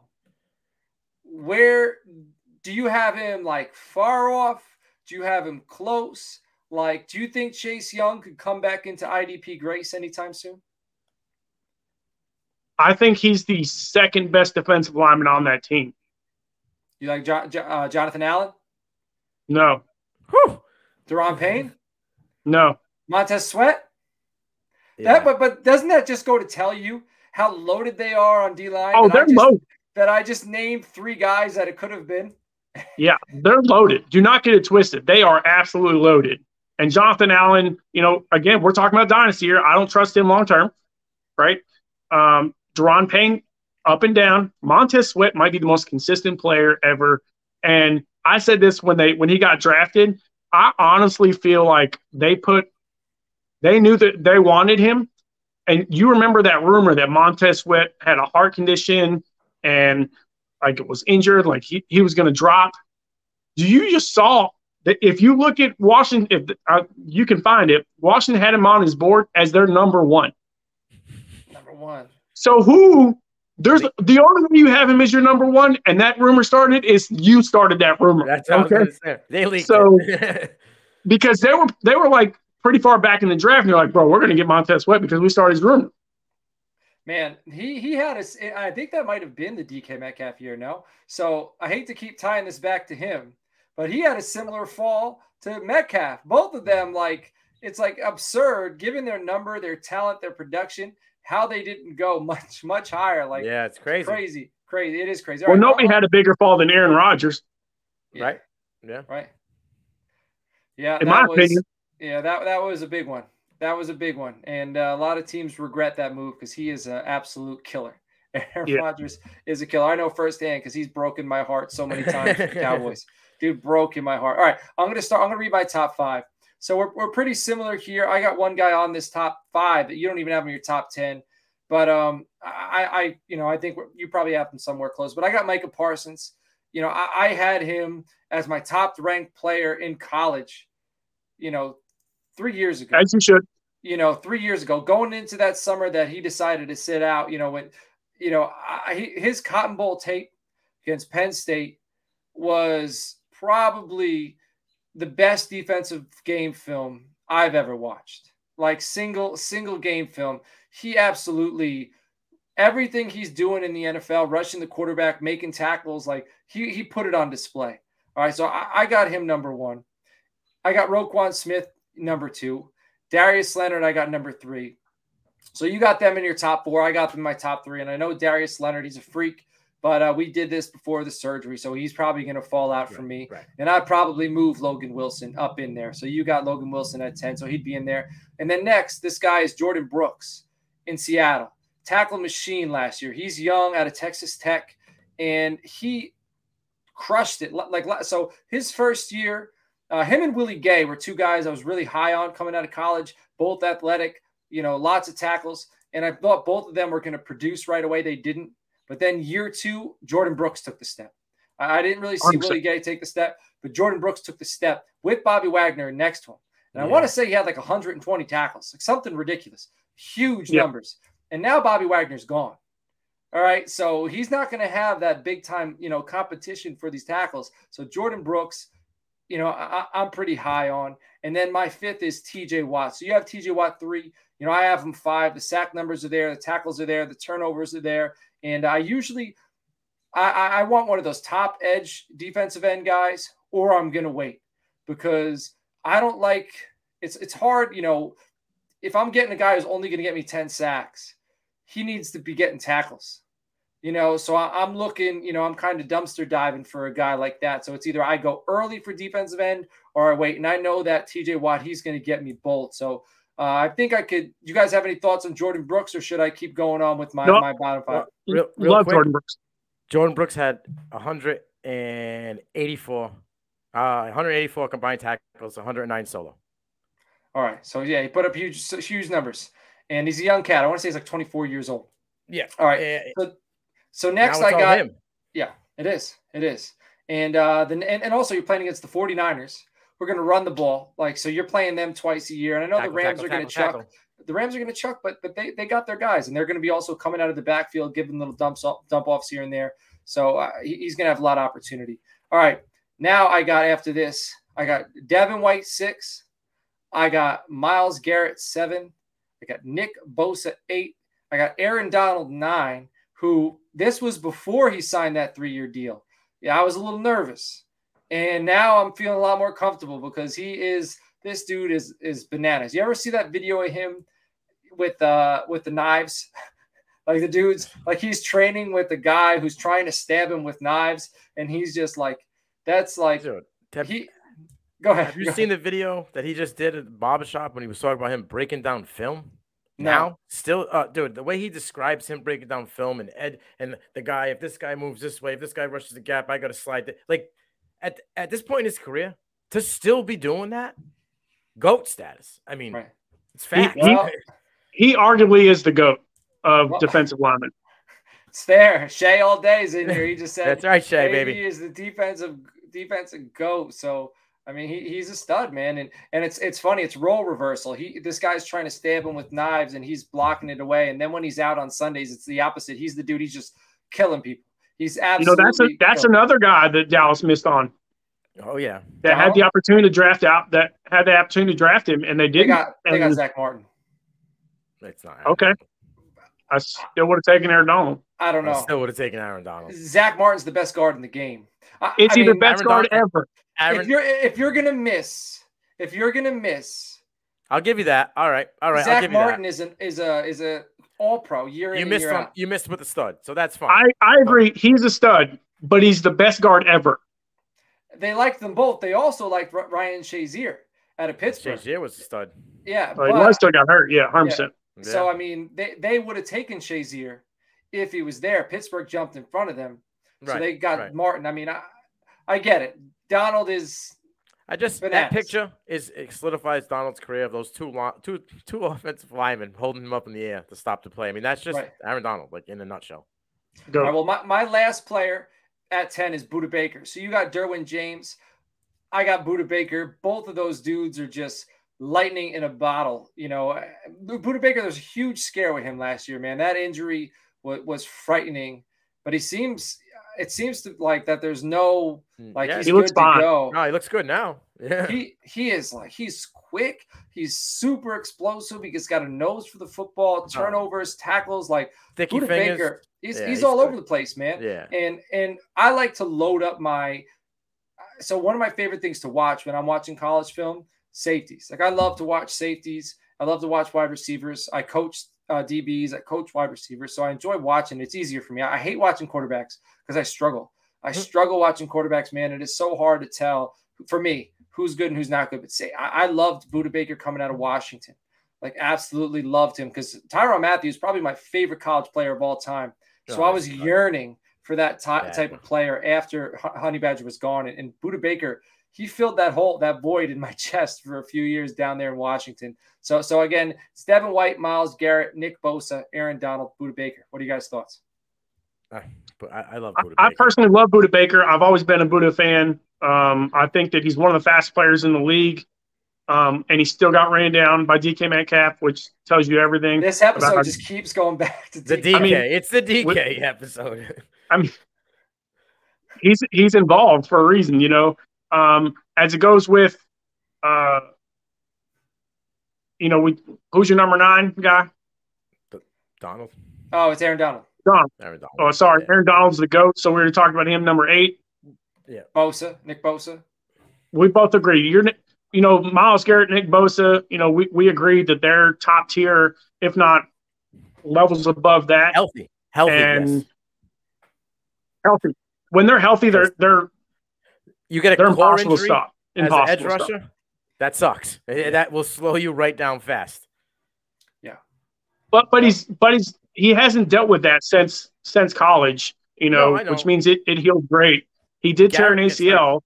where do you have him like far off? Do you have him close? Like, do you think Chase Young could come back into IDP Grace anytime soon? I think he's the second best defensive lineman on that team. You like jo- jo- uh, Jonathan Allen? No. Whew. Daron Payne? No. Montez Sweat? Yeah. That, but but doesn't that just go to tell you how loaded they are on D line? Oh, they're just, loaded. That I just named three guys that it could have been. yeah, they're loaded. Do not get it twisted. They are absolutely loaded. And Jonathan Allen, you know, again, we're talking about dynasty here. I don't trust him long term, right? Um, Daron Payne, up and down. Montez Sweat might be the most consistent player ever. And I said this when they when he got drafted. I honestly feel like they put they knew that they wanted him. And you remember that rumor that Montez Sweat had a heart condition and like it was injured, like he, he was going to drop. Do you just saw that if you look at Washington, if uh, you can find it, Washington had him on his board as their number one. Number one. So who? There's the only one you have him as your number one, and that rumor started is you started that rumor. That's okay. They leaked so because they were they were like pretty far back in the draft, and you're like, bro, we're going to get Montez Sweat because we started his room. Man, he he had a. Eh, I think that might have been the DK Metcalf year. No, so I hate to keep tying this back to him, but he had a similar fall to Metcalf. Both of them, like it's like absurd given their number, their talent, their production, how they didn't go much much higher. Like yeah, it's crazy, crazy, crazy. It is crazy. All well, right, nobody had a bigger fall than Aaron Rodgers, yeah. right? Yeah, right. Yeah, in my was, opinion. Yeah, that that was a big one. That was a big one, and uh, a lot of teams regret that move because he is an absolute killer. Aaron yeah. Rodgers is a killer. I know firsthand because he's broken my heart so many times for the Cowboys. Dude, broken my heart. All right, I'm gonna start. I'm gonna read my top five. So we're, we're pretty similar here. I got one guy on this top five that you don't even have in your top ten, but um, I, I you know I think you probably have him somewhere close. But I got Micah Parsons. You know, I, I had him as my top ranked player in college. You know, three years ago. As you should. You know, three years ago, going into that summer that he decided to sit out. You know, when you know I, his Cotton Bowl tape against Penn State was probably the best defensive game film I've ever watched. Like single single game film. He absolutely everything he's doing in the NFL, rushing the quarterback, making tackles, like he he put it on display. All right, so I, I got him number one. I got Roquan Smith number two. Darius Leonard, I got number three. So you got them in your top four. I got them in my top three. And I know Darius Leonard, he's a freak, but uh, we did this before the surgery. So he's probably going to fall out right, from me. Right. And I'd probably move Logan Wilson up in there. So you got Logan Wilson at 10. So he'd be in there. And then next, this guy is Jordyn Brooks in Seattle. Tackle machine last year. He's young out of Texas Tech. And he crushed it. Like so his first year, uh, him and Willie Gay were two guys I was really high on coming out of college, both athletic, you know, lots of tackles. And I thought both of them were going to produce right away. They didn't. But then year two, Jordyn Brooks took the step. I, I didn't really see 100%. Willie Gay take the step, but Jordyn Brooks took the step with Bobby Wagner next to him. And yeah. I want to say he had like 120 tackles, like something ridiculous, huge yeah. numbers. And now Bobby Wagner's gone. All right. So he's not going to have that big time, you know, competition for these tackles. So Jordyn Brooks, you know, I, am pretty high on. And then my fifth is TJ Watt. So you have TJ Watt three. You know, I have him five. The sack numbers are there, the tackles are there, the turnovers are there. And I usually I, I want one of those top edge defensive end guys, or I'm gonna wait because I don't like it's it's hard, you know, if I'm getting a guy who's only gonna get me 10 sacks, he needs to be getting tackles. You know, so I, am looking, you know, I'm kind of dumpster diving for a guy like that. So it's either I go early for defensive end or I wait. And I know that TJ Watt, he's going to get me both. So uh, I think I could. You guys have any thoughts on Jordyn Brooks, or should I keep going on with my, no. my bottom five? Real, real Love quick, Jordyn Brooks. Jordyn Brooks had 184, uh, 184 combined tackles, 109 solo. All right, so yeah, he put up huge, huge numbers, and he's a young cat. I want to say he's like 24 years old. Yeah. All right. so, so next I got him. Yeah, it is. It is. And uh then and, and also you're playing against the 49ers. We're gonna run the ball. Like so you're playing them twice a year. And I know tackle, the Rams tackle, are gonna tackle, chuck. The Rams are gonna chuck, but but they, they got their guys and they're gonna be also coming out of the backfield, giving little dumps off, dump offs here and there. So uh, he, he's gonna have a lot of opportunity. All right. Now I got after this, I got Devin White six. I got Myles Garrett seven. I got Nick Bosa eight. I got Aaron Donald nine who this was before he signed that three year deal. Yeah, I was a little nervous. And now I'm feeling a lot more comfortable because he is this dude is is bananas. You ever see that video of him with uh with the knives? like the dude's like he's training with the guy who's trying to stab him with knives, and he's just like that's like dude, have, he go ahead. Have you seen ahead. the video that he just did at the barber shop when he was talking about him breaking down film? Now still uh, dude the way he describes him breaking down film and ed and the guy if this guy moves this way if this guy rushes the gap i gotta slide th- like at at this point in his career to still be doing that goat status. I mean right. it's fact he, well, he, arguably is the goat of well, defensive lineman it's there shay all day is in here. He just said that's right shay baby. he is the defensive defensive goat. So I mean, he, he's a stud, man, and and it's it's funny. It's role reversal. He this guy's trying to stab him with knives, and he's blocking it away. And then when he's out on Sundays, it's the opposite. He's the dude. He's just killing people. He's absolutely. You know, that's a, that's another guy that Dallas missed on. Oh yeah, that had the opportunity to draft out. That had the opportunity to draft him, and they didn't. They got, they got Zack Martin. It's not okay. I still would have taken Aaron Donald. I don't know. I still would have taken Aaron Donald. Zack Martin's the best guard in the game. I, it's I either mean, best Aaron guard Donald, ever. Aaron, if you're if you're gonna miss, if you're gonna miss, I'll give you that. All right, all right. Zack Martin is an is a is a all pro year you in missed year from, out. You missed with the stud, so that's fine. I I agree. He's a stud, but he's the best guard ever. They liked them both. They also liked Ryan Shazier out of Pittsburgh. Shazier was a stud. Yeah, oh, but, he still got hurt. Yeah, hundred percent. Yeah. So I mean, they they would have taken Shazier if he was there. Pittsburgh jumped in front of them, so right, they got right. Martin. I mean, I I get it. Donald is. I just bananas. that picture is it solidifies Donald's career of those two long, two two offensive linemen holding him up in the air to stop the play. I mean, that's just right. Aaron Donald, like in a nutshell. All right, well, my, my last player at 10 is Budda Baker. So you got Derwin James. I got Budda Baker. Both of those dudes are just lightning in a bottle. You know, uh, Budda Baker, there's a huge scare with him last year, man. That injury was, was frightening, but he seems it seems to like that there's no like yeah, he looks fine. No, he looks good now. Yeah. He he is like he's quick. He's super explosive. He's got a nose for the football. Turnovers, tackles, like Sticky Budda fingers. Baker. He's, Yeah, he's, he's all good. over the place, man. Yeah. And and I like to load up my. So one of my favorite things to watch when I'm watching college film, safeties. Like I love to watch safeties. I love to watch wide receivers. I coach uh, DBs. I coach wide receivers, so I enjoy watching. It's easier for me. I, I hate watching quarterbacks because I struggle. I Mhm. struggle watching quarterbacks, man. It is so hard to tell for me who's good and who's not good. But say I, I loved Budda Baker coming out of Washington. Like absolutely loved him because Tyrann Mathieu probably my favorite college player of all time. So Oh, I was God. yearning for that ty- type of player after Honey Badger was gone. And, and Budda Baker, he filled that hole, that void in my chest for a few years down there in Washington. So, so again, Devin White, Myles Garrett, Nick Bosa, Aaron Donald, Budda Baker. What are you guys' thoughts? But I, I love I, Budda I Baker. personally love Budda Baker. I've always been a Budda fan. Um, I think that he's one of the fastest players in the league. Um, and he still got ran down by DK Metcalf, which tells you everything. This episode About- just keeps going back to the DK. I mean, it's the DK with- episode. I mean, he's he's involved for a reason, you know. Um, as it goes with, uh, you know, we who's your number nine guy? Donald. Oh, it's Aaron Donald, Aaron Donald. Oh, sorry, Yeah. Aaron Donald's the goat. So we were talking about him, number eight. Yeah, Bosa, Nick Bosa. we both agree. You're, you know, Myles Garrett, Nick Bosa. You know, we we agreed that they're top tier, if not levels above that, Healthy. Healthy. and yes. healthy. When they're healthy, they're they're You get a they're core impossible injury stop. as an Impossible edge to stop. rusher. That sucks. Eh, That will slow you right down fast. Yeah, but but he's but he's he hasn't dealt with that since since college. You know, No, know. which means it, it healed great. He did tear an Garrett gets hurt. ACL.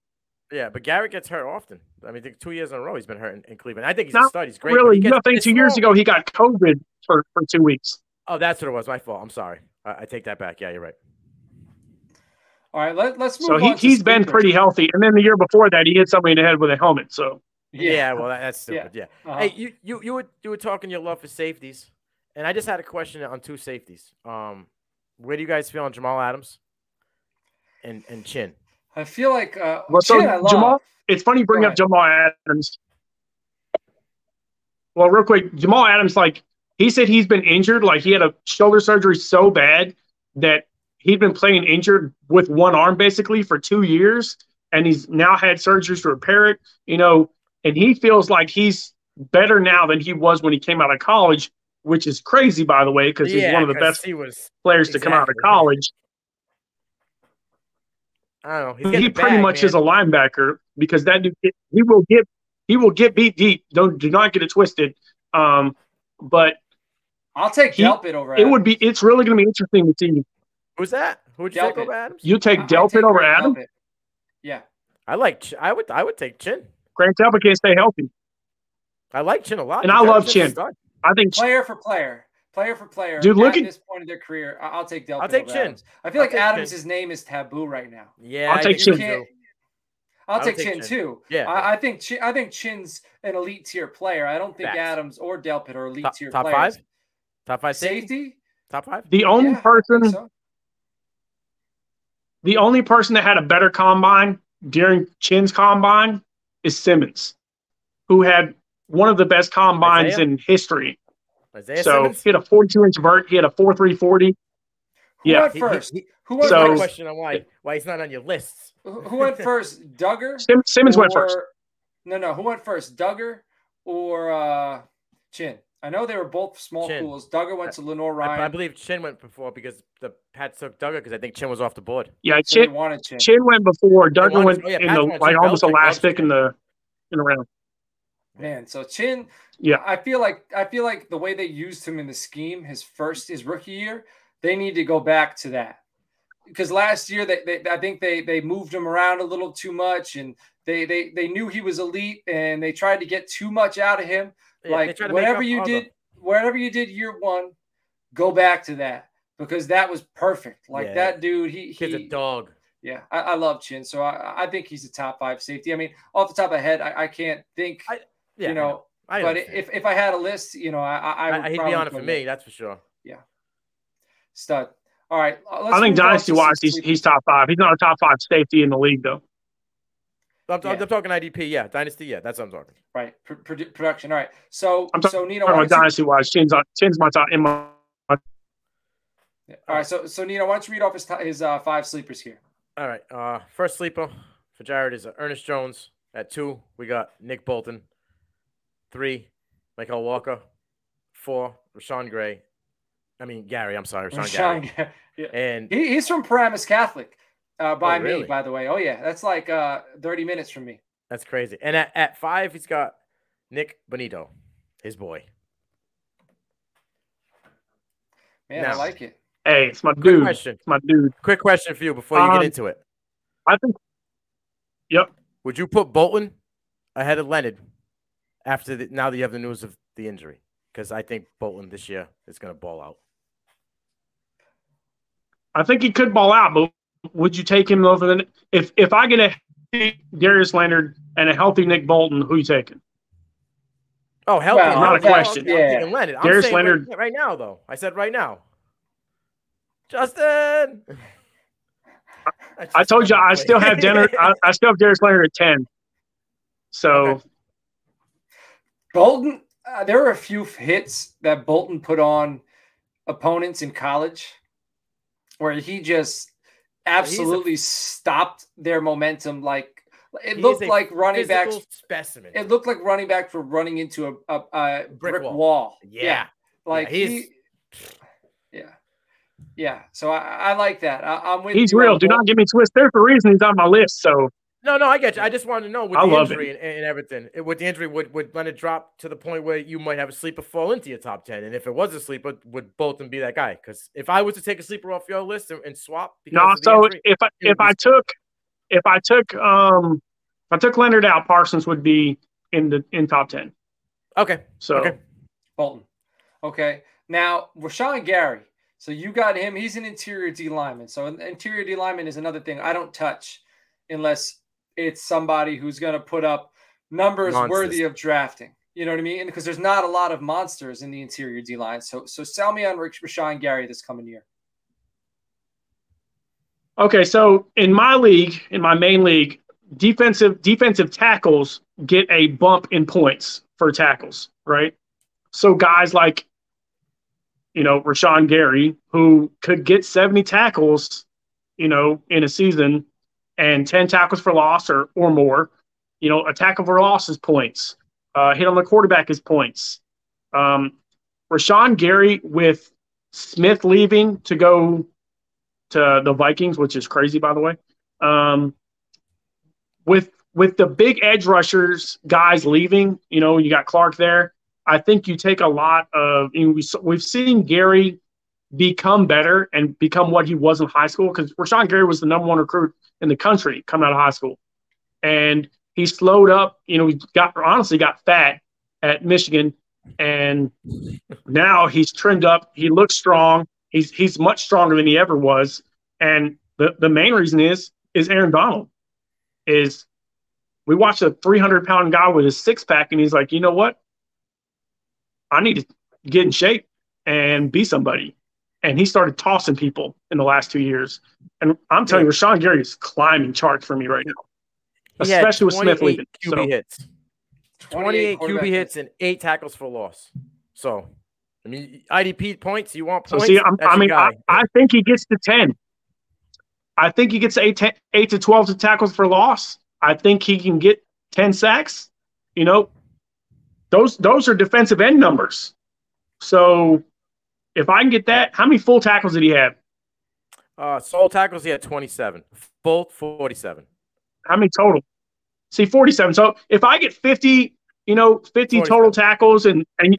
Yeah, but Garrett gets hurt often. I mean, two years in a row he's been hurt in, in Cleveland. I think he's Not a stud. He's great. really, he gets- nothing. Two years ago, he got COVID for, for two weeks. Oh, that's what it was. My fault. I'm sorry. I, I take that back. Yeah, you're right. All right, let, let's move So he, on. to he's been sleepers. pretty healthy. And then the year before that, he hit somebody in the head with a helmet. So Yeah, well, that, that's Yeah. Yeah. Uh-huh. Hey, you, you you were you were talking your love for safeties, and I just had a question on two safeties. Um, where do you guys feel on Jamal Adams and and Chinn? I feel like uh, Well, so I love. Jamal- it's funny you bring up Jamal Adams. Well, real quick, Jamal Adams, like he said, he's been injured. Like he had a shoulder surgery so bad that he'd been playing injured with one arm basically for two years, and he's now had surgeries to repair it. You know, and he feels like he's better now than he was when he came out of college, which is crazy, by the way, because he's one of the best He was. players to come out of college. I don't know. He's he pretty bag, much man. is a linebacker because that dude he will get he will get beat deep. Don't do not get it twisted. Um, but I'll take he- Delpit over. it would be it's really going to be interesting to see. Who's that? Who would you take over Adams? You take I- I'd Delpit take over Grant Adam. Delpit. Yeah, I like. I would. I would take Chinn. Grant Delpit can't stay healthy. I like Chinn a lot. And I love Chinn. stud. I think player for player, player for player. Dude, look at at- this point in their career, I- I'll take Delpit. I'll take over Chinn. Adams. I feel I'll like take Adams' name is taboo right now. Yeah, I'll take think so Chinn. Can't- too. I'll take would take Chinn Chinn. too. Yeah. I, I think Chinn, I think Chinn's an elite tier player. I don't think Facts. Adams or Delpit are elite top, tier top players. five. Top five safety. Safety. Top five. the only Yeah, person so. the only person that had a better combine during Chinn's combine is Simmons, who had one of the best combines Isaiah? in history. Isaiah so Simmons. he had a 42 inch vert. He had a 4.340. Who Yeah. went He- he- first? he- Who went So- first? question on why why he's not on your lists. Who who went first? Dugger. Sim- Simmons went first. No, no. Who went first? Dugger or uh, Chinn? I know they were both small Chinn. schools. Dugger went to Lenoir I, I believe Chinn went before because the Pats took Dugger because I think Chinn was off the board. Yeah, so they Chinn, wanted Chinn. Chinn went before. Dugger wanted- went oh, yeah, in Pats the wanted like almost the last pick in the in the round. Man, so Chinn. Yeah. I feel like I feel like the way they used him in the scheme, his first his rookie year, they need to go back to that. Because last year they, they I think they they moved him around a little too much and they they they knew he was elite and they tried to get too much out of him. Yeah, like tried to make whatever you did, whatever you did year one, go back to that because that was perfect. Like Yeah. that dude, he Kid's a dog. yeah, I, I love Chinn, so I, I think he's a top five safety. I mean, off the top of my head, I, I can't think, I- Yeah, you know, I but understand. if, if I had a list, you know, I I, I I, would he'd be on it for him me, that's for sure. Yeah. Stud. All right, uh, let's I think dynasty wise, he's he's top five. He's not a top five safety in the league though. I'm, yeah. I'm, talking IDP, yeah, Dynasty, yeah, that's what I'm talking. Right, P- production. All right, so I'm so Nino, about Dynasty wise, Chinn's on Chinn's my top in my. Yeah. All right, so so Nino, why don't you read off his his uh, five sleepers here? All right, uh, first sleeper for Jared is uh, Ernest Jones at two. We got Nick Bolton. Three, Michael Walker. Four, Rashan Gray. I mean Gary. I'm sorry, Rashan, Rashan Gary. yeah. And he, he's from Paramus Catholic uh, by oh, really? me, by the way. Oh yeah, that's like uh, 30 minutes from me. That's crazy. And at, at five, he's got Nik Bonitto, his boy. Man, now, I like it. Hey, it's my dude. Question. It's my dude. Quick question for you before you um, get into it. I think. Yep. Would you put Bolton ahead of Leonard after the, now that you have the news of the injury? Because I think Bolton this year is going to ball out. I think he could ball out, but would you take him over the if if I get a Darius Leonard and a healthy Nick Bolton, who you taking? Oh, healthy, well, not a question. Yeah, Leonard. I'm Darius Leonard right, right, now, though. I said right now. Justin. I, I told you I still have dinner. I, I, still have Darius Leonard at ten. So, okay. Bolton. Uh, there are a few hits that Bolton put on opponents in college, where he just absolutely a, stopped their momentum. Like it looked like running back specimen. It looked like running back for running into a, a, a brick, brick, wall. wall. Yeah. yeah. like yeah, he. Yeah, yeah. So I, I like that. I, am with. He's real. Do not get me twisted. There's a reason he's on my list. So no, no, I get you. I just wanted to know with I the injury and, and, everything. With the injury, would would let it drop to the point where you might have a sleeper fall into your top ten? And if it was a sleeper, would Bolton be that guy? Because if I was to take a sleeper off your list and, and swap, no. So injury, if I, if I took if I took um if I took Leonard out, Parsons would be in the in top ten. Okay. So okay. Bolton. Okay. Now Rashan Gary. So you got him. He's an interior D lineman. So interior D lineman is another thing I don't touch unless it's somebody who's going to put up numbers Monsters. worthy of drafting. You know what I mean? Because there's not a lot of monsters in the interior D line. So, so sell me on Rashan Gary this coming year. Okay, so in my league, in my main league, defensive defensive tackles get a bump in points for tackles, right? So guys like, you know, Rashan Gary, who could get 70 tackles, you know, in a season, and 10 tackles for loss or, or more. You know, a tackle for loss is points. Uh, hit on the quarterback is points. Um, Rashan Gary with Smith leaving to go to the Vikings, which is crazy, by the way. Um, with with the big edge rushers guys leaving, you know, you got Clark there. I think you take a lot of. You know, we, we've seen Gary become better and become what he was in high school because Rashan Gary was the number one recruit in the country coming out of high school. And he slowed up, you know, he got honestly got fat at Michigan. And now he's trimmed up. He looks strong. He's he's much stronger than he ever was. And the, the main reason is is Aaron Donald. Is we watched a 300 pound guy with a six pack, and he's like, you know what? I need to get in shape and be somebody and he started tossing people in the last two years. And I'm telling you, Rashan Gary is climbing charts for me right now, especially with Smith leaving. QB so. hits, 28 QB hits and eight tackles for loss. So, I mean, IDP points. You want points? So see, i mean, I, I, think he gets to 10. I think he gets eight, 10, eight to 12 to tackles for loss. I think he can get 10 sacks. You know, those those are defensive end numbers. So if I can get that, how many full tackles did he have? Uh, sole tackles, he had 27. Full, 47. How many total? See, 47. So if I get 50, you know, 50 47. total tackles and, and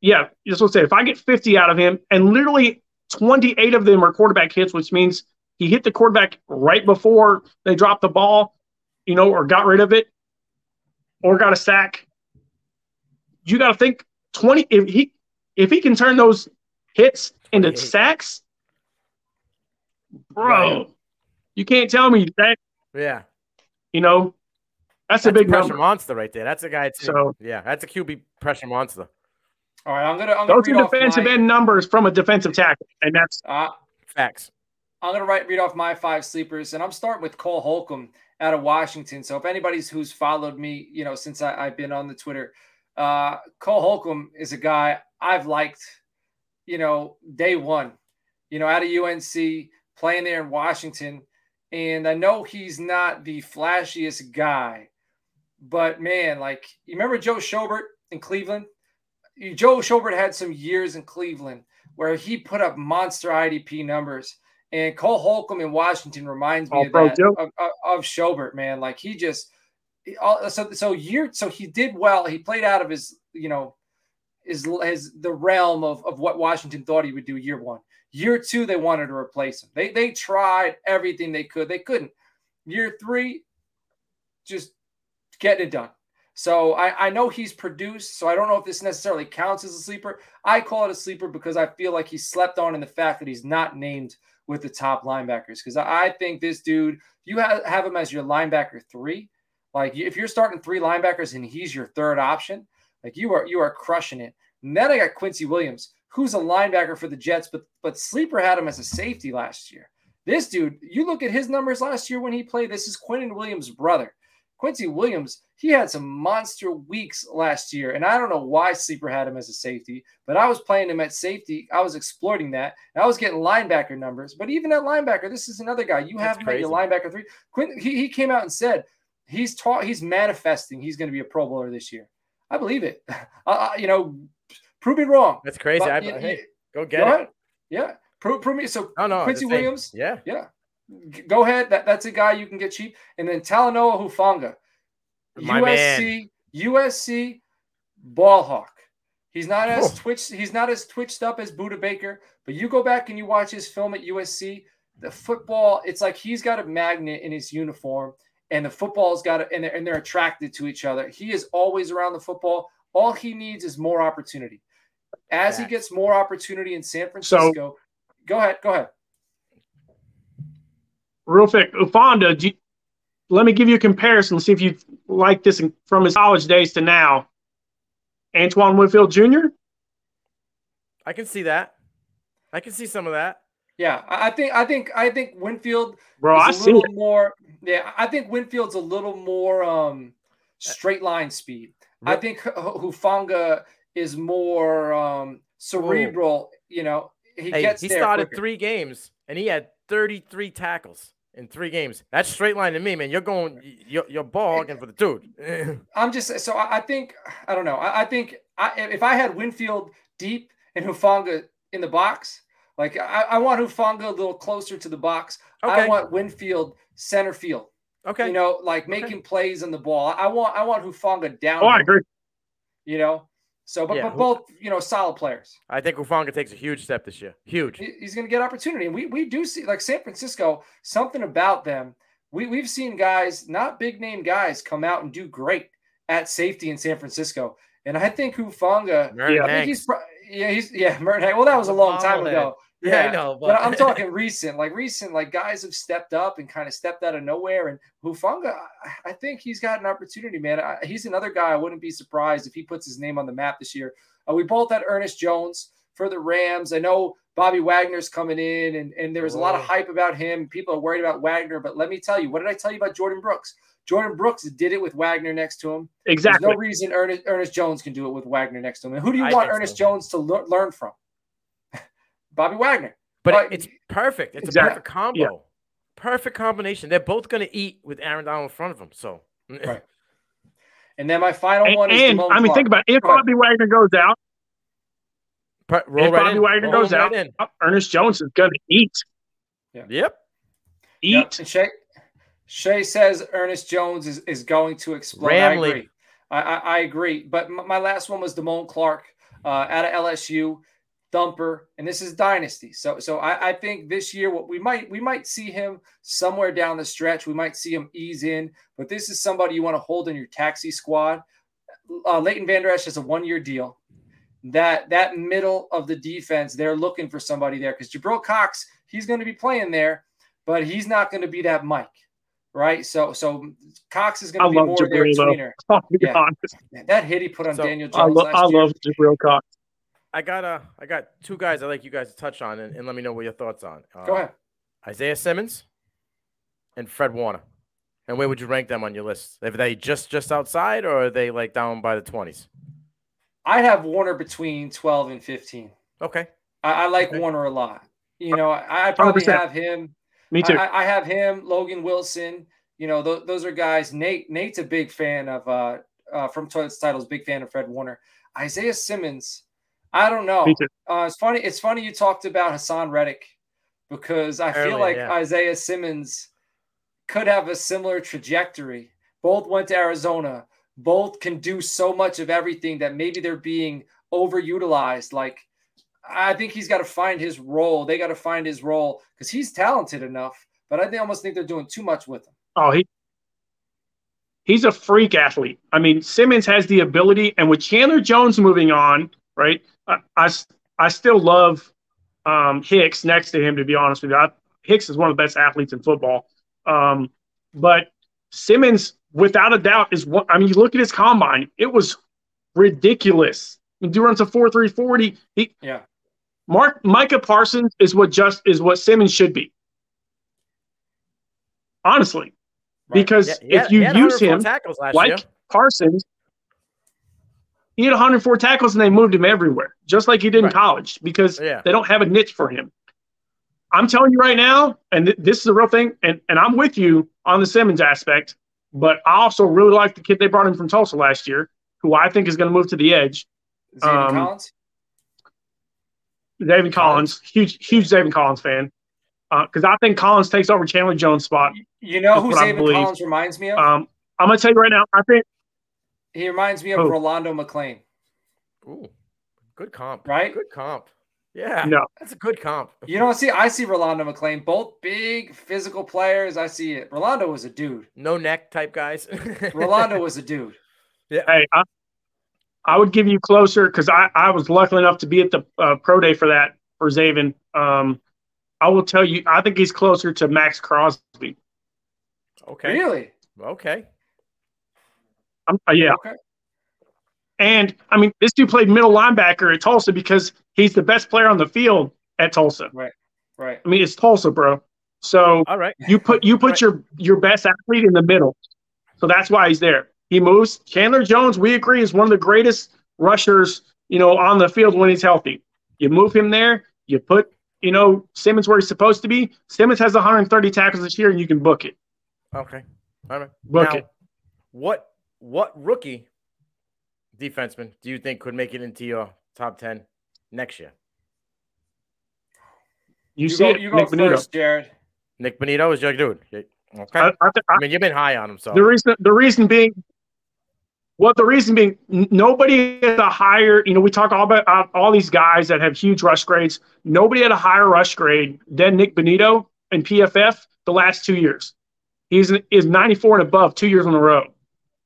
yeah, just let's say if I get 50 out of him and literally 28 of them are quarterback hits, which means he hit the quarterback right before they dropped the ball, you know, or got rid of it or got a sack. You got to think 20 if he if he can turn those hits into sacks, bro. Right. You can't tell me that. Yeah. You know, that's, that's a big a pressure number. monster right there. That's a guy. Too. So yeah, that's a QB pressure monster. All right, I'm gonna. I'm gonna Those are defensive my... end numbers from a defensive tackle, and that's uh, facts. I'm gonna write read off my five sleepers, and I'm starting with Cole Holcomb out of Washington. So if anybody's who's followed me, you know, since I, have been on the Twitter, uh, Cole Holcomb is a guy I've liked, you know, day one, you know, out of UNC, playing there in Washington. And I know he's not the flashiest guy, but man, like you remember Joe Schobert in Cleveland? Joe Schobert had some years in Cleveland where he put up monster IDP numbers. And Cole Holcomb in Washington reminds me oh, of that of, of, of Schobert, man. Like he just so so year so he did well. He played out of his you know his the realm of of what Washington thought he would do year one. Year two, they wanted to replace him. They they tried everything they could. They couldn't. Year three, just getting it done. So I, I know he's produced, so I don't know if this necessarily counts as a sleeper. I call it a sleeper because I feel like he slept on in the fact that he's not named with the top linebackers. Because I think this dude, you have, have him as your linebacker three. Like if you're starting three linebackers and he's your third option, like you are you are crushing it. And then I got Quincy Williams, who's a linebacker for the Jets, but but sleeper had him as a safety last year. This dude, you look at his numbers last year when he played. This is Quinnen Williams' brother. Quincy Williams, he had some monster weeks last year. And I don't know why Sleeper had him as a safety, but I was playing him at safety. I was exploiting that. I was getting linebacker numbers. But even at linebacker, this is another guy. You have him at your linebacker three. Quinn, he, he came out and said he's taught, he's manifesting he's going to be a Pro Bowler this year. I believe it. Uh, you know, prove me wrong. That's crazy. But, I, you, hey, go get go it. Yeah. Prove, prove me. So oh, no, Quincy Williams. Yeah. Yeah. Go ahead. That, that's a guy you can get cheap. And then Talanoa Hufanga. My USC, man. USC ball hawk. He's not as oh. twitched, he's not as twitched up as Budda Baker, but you go back and you watch his film at USC, the football, it's like he's got a magnet in his uniform and the football's got it, and they're, and they're attracted to each other. He is always around the football. All he needs is more opportunity. As he gets more opportunity in San Francisco, so, go ahead, go ahead. Real quick, Hufanga, let me give you a comparison. See if you like this from his college days to now. Antoine Winfield Jr. I can see that. I can see some of that. Yeah, I think I think I think Winfield Bro, I a see little it. more. Yeah, I think Winfield's a little more um, straight line speed. I think Hufanga is more um, cerebral. You know, he hey, gets. He started quicker. three games and he had 33 tackles in three games. That's straight line to me, man. You're going, you're, you're ball hogging for the dude. I'm just so I think I don't know. I, I think I, if I had Winfield deep and Hufanga in the box, like I, I want Hufanga a little closer to the box. Okay. I want Winfield center field. Okay. You know, like making okay. plays on the ball. I want I want Hufanga down. Oh, I agree. You know, so, but, yeah. but both, you know, solid players. I think Hufanga takes a huge step this year. Huge. He's going to get opportunity. And we, we do see, like San Francisco, something about them. We, we've seen guys, not big name guys, come out and do great at safety in San Francisco. And I think Hufanga, yeah, I think he's, yeah, he's, yeah, Merton. Well, that was a long time ago. Yeah, I know, but, but I'm talking recent, like recent, like guys have stepped up and kind of stepped out of nowhere. And Hufanga, I think he's got an opportunity, man. I, he's another guy. I wouldn't be surprised if he puts his name on the map this year. Uh, we both had Ernest Jones for the Rams. I know Bobby Wagner's coming in, and, and there was a lot of hype about him. People are worried about Wagner, but let me tell you, what did I tell you about Jordyn Brooks? Jordyn Brooks did it with Wagner next to him. Exactly. There's no reason Ernest, Ernest Jones can do it with Wagner next to him. And who do you I want Ernest so. Jones to le- learn from? Bobby Wagner. But, but it's perfect. It's exactly. a perfect combo. Yeah. Perfect combination. They're both going to eat with Aaron Donald in front of them. So right. And then my final and, one is and, I mean, Clark. think about it. if Bobby Wagner goes out. roll if right Bobby in. Wagner roll goes right out, in. Ernest Jones is going to eat. Yeah. Yep. Eat. Yep. And Shay, Shay says Ernest Jones is, is going to explode. Ramley. I agree. I, I, I, agree. But my last one was Damone Clark uh, out of LSU thumper, and this is dynasty. So, so I, I, think this year what we might we might see him somewhere down the stretch. We might see him ease in, but this is somebody you want to hold in your taxi squad. Uh, Leighton Vander Esch has a one year deal. That that middle of the defense, they're looking for somebody there because Jabril Cox, he's going to be playing there, but he's not going to be that Mike right? So so Cox is going to be more Jabril, their tweener. Yeah. That hit he put on so, Daniel Jones. I, lo- I love Jabril Cox. I got uh, I got two guys I like you guys to touch on and, and let me know what your thoughts on. Uh, Go ahead. Isaiah Simmons and Fred Warner. And where would you rank them on your list? Are they just just outside, or are they like down by the twenties? I'd have Warner between twelve and fifteen. Okay. I, I like Okay. Warner a lot. You know, I, I'd probably 100%. have him. Me too. I, I have him, Logan Wilson. You know, th- those are guys. Nate, Nate's a big fan of uh, uh from Toilets Titles, big fan of Fred Warner. Isaiah Simmons. I don't know. Uh, it's funny. It's funny you talked about Haason Reddick because I feel like yeah. Isaiah Simmons could have a similar trajectory. Both went to Arizona. Both can do so much of everything that maybe they're being overutilized. Like I think he's got to find his role. They got to find his role because he's talented enough. But I think, almost think they're doing too much with him. Oh, he he's a freak athlete. I mean, Simmons has the ability, and with Chandler Jones moving on, right? I I, I still love um, Hicks next to him. To be honest with you, I, Hicks is one of the best athletes in football. Um, but Simmons, without a doubt, is one. I mean, you look at his combine; it was ridiculous. He runs a four three forty. He Yeah. Mark Micah Parsons is what just is what Simmons should be. Honestly, Right. because Yeah, if you had use him like year. Parsons, he had 104 tackles and they moved him everywhere, just like he did in college, because Yeah. they don't have a niche for him. I'm telling you right now, and th- this is a real thing, and, and I'm with you on the Simmons aspect, but I also really like the kid they brought in from Tulsa last year, who I think is going to move to the edge. Um, Collins. Zaven Collins, huge, huge Zaven Collins fan, because I think Collins takes over Chandler Jones' spot. You know who that's I Collins reminds me of? Um, I'm going to tell you right now, I think he reminds me of who? Rolando McClain. Ooh, good comp. Right? Good comp. Yeah. No. That's a good comp. You don't see. I see Rolando McClain. Both big physical players. I see it. Rolando was a dude. No neck type guys. Rolando was a dude. Hey, I, I would give you closer because I, I was lucky enough to be at the uh, pro day for that for Zaven. Um, I will tell you, I think he's closer to Maxx Crosby. Okay. Really? Okay. I'm, uh, yeah, Okay. and I mean, this dude played middle linebacker at Tulsa because he's the best player on the field at Tulsa. Right. Right. I mean, it's Tulsa, bro. So All right. you put you put Right. your your best athlete in the middle. So that's why he's there. He moves. Chandler Jones, we agree, is one of the greatest rushers, you know, on the field when he's healthy. You move him there, you put, you know, Simmons where he's supposed to be. Simmons has 130 tackles this year, and you can book it. Okay. All right. Book now, it. what what rookie defenseman do you think could make it into your top ten next year? You, You, see go. it, You go Nik Bonitto. first, Jared. Nik Bonitto is your dude. Okay. I, I, I, I, mean, you've been high on him, so the reason the reason being well the reason being nobody had a higher you know we talk all about uh, all these guys that have huge rush grades nobody had a higher rush grade than nik bonitto and pff the last two years he's is 94 and above two years in a row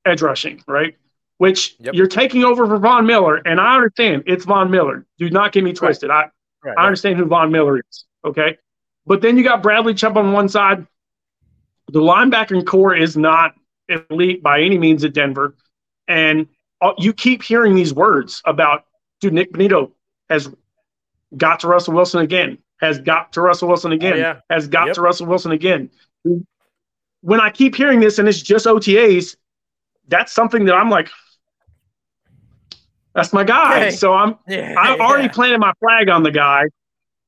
edge rushing right which Yep. you're taking over for von miller and i understand it's von miller do not get me twisted i Right, I right. understand who Von Miller is. Okay. But then you got Bradley Chubb on one side. The linebacking corps is not elite by any means at Denver. And uh, you keep hearing these words about, dude, Nik Bonitto has got to Russell Wilson again, has got to Russell Wilson again, Oh, yeah. has got Yep. to Russell Wilson again. When I keep hearing this and it's just OTAs, that's something that I'm like, that's my guy. Okay. So I'm Yeah, I've already yeah. planted my flag on the guy.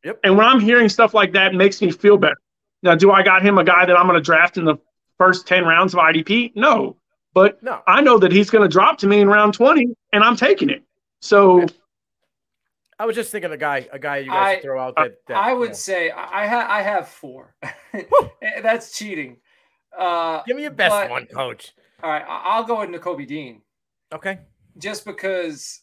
Yep. And when I'm hearing stuff like that, it makes me feel better. Now, do I got him a guy that I'm going to draft in the first 10 rounds of IDP? No. But No. I know that he's going to drop to me in round 20, and I'm taking it. So, I was just thinking a guy, a guy you guys I- throw out that. that I you would know. say I I, ha- I have four. That's cheating. Uh, give me your best but- one, coach. All right, I- I'll go with Nakobe Dean Okay. just because.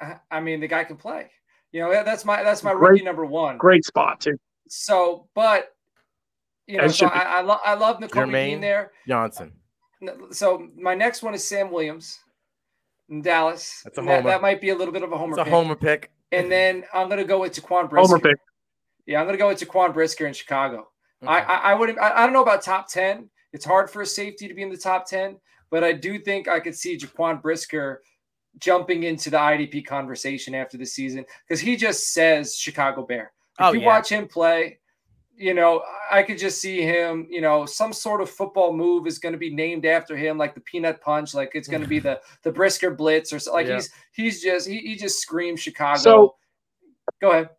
I- I mean, the guy can play. You know, that's my that's my Great- rookie number one. great spot, too. So, but you know, so. I I, lo- I love Nakobe Jermaine. Dean there. Johnson. So my next one is Sam Williams in Dallas. That's a And that, homer. that might be a little bit of a homer. It's a pick. homer pick. And then I'm gonna go with Jaquan Brisker. Homer pick. Yeah, I'm gonna go with Jaquan Brisker in Chicago. I, I I wouldn't. I, I don't know about top ten. It's hard for a safety to be in the top ten, but I do think I could see Jaquan Brisker jumping into the IDP conversation after the season because he just says Chicago Bear. If Oh, you yeah. watch him play, you know, I could just see him, you know, some sort of football move is going to be named after him, like the peanut punch, like it's going to be the the Brisker Blitz or so. Like yeah. he's he's just he, he just screams Chicago. So go ahead.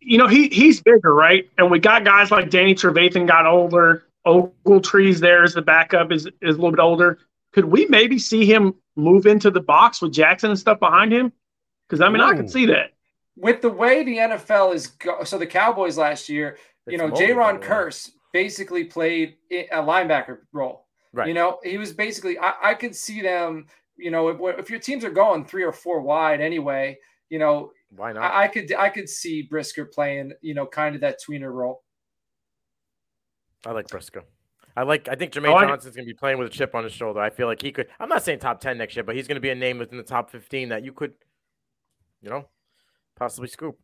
You know, he he's bigger, right? And we got guys like Danny Trevathan got older. Ogletree's there as the backup is is a little bit older. Could we maybe see him move into the box with Jackson and stuff behind him? Because I mean, Ooh. I could see that. With the way the NFL is, go- so the Cowboys last year, you know, Jayron Kearse basically played a linebacker role. Right. You know, he was basically. I, I could see them. You know, if, if, your teams are going three or four wide anyway, you know, why not? I, I could I could see Brisker playing. You know, kind of that tweener role. I like Brisker. I like. I think Jermaine oh, Johnson's going to be playing with a chip on his shoulder. I feel like he could. I'm not saying top ten next year, but he's going to be a name within the top fifteen that you could, you know, possibly scoop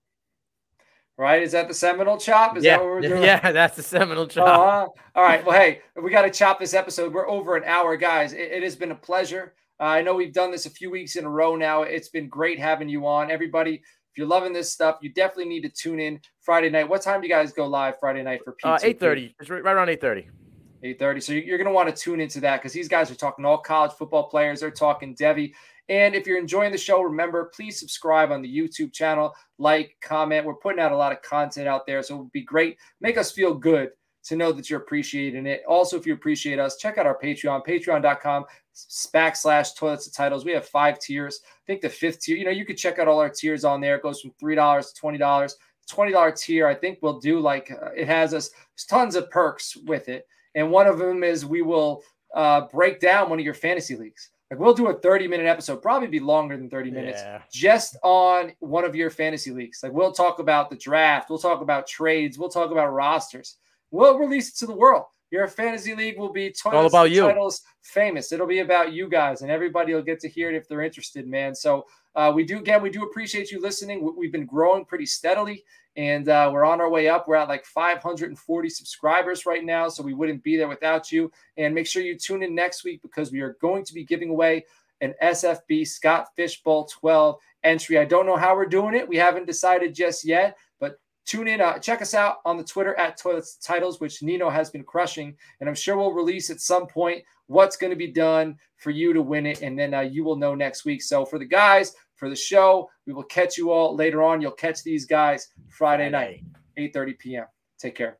right? Is that the Seminole chop? Is yeah. that what we're doing? Yeah, that's the Seminole chop. Uh-huh. All right. Well, hey, we got to chop this episode. We're over an hour, guys. It, it has been a pleasure. Uh, I know we've done this a few weeks in a row now. It's been great having you on. Everybody, if you're loving this stuff, you definitely need to tune in Friday night. What time do you guys go live Friday night for P? Uh, 8.30. It's right around 8.30. 8.30. So you're going to want to tune into that because these guys are talking all college football players. They're talking Devy. And if you're enjoying the show, remember, please subscribe on the YouTube channel, like, comment. We're putting out a lot of content out there. So it would be great. Make us feel good to know that you're appreciating it. Also, if you appreciate us, check out our Patreon, patreon.com backslash toilets to titles. We have five tiers. I think the fifth tier, you know, you could check out all our tiers on there. It goes from $3 to $20. $20 tier, I think we'll do like uh, it has us tons of perks with it. And one of them is we will uh, break down one of your fantasy leagues. Like we'll do a 30 minute episode, probably be longer than 30 minutes, yeah. just on one of your fantasy leagues. Like we'll talk about the draft, we'll talk about trades, we'll talk about rosters. We'll release it to the world. Your fantasy league will be all about you. titles famous. It'll be about you guys, and everybody will get to hear it if they're interested, man. So uh, we do again, we do appreciate you listening. We've been growing pretty steadily, and uh, we're on our way up. We're at like 540 subscribers right now, so we wouldn't be there without you. And make sure you tune in next week because we are going to be giving away an SFB Scott Fish Bowl 12 entry. I don't know how we're doing it. We haven't decided just yet, tune in. Uh, check us out on the Twitter at Toilets Titles, which Nino has been crushing, and I'm sure we'll release at some point what's going to be done for you to win it, and then uh, you will know next week. So for the guys, for the show. We will catch you all later on. You'll catch these guys Friday night, 8:30 p.m. Take care.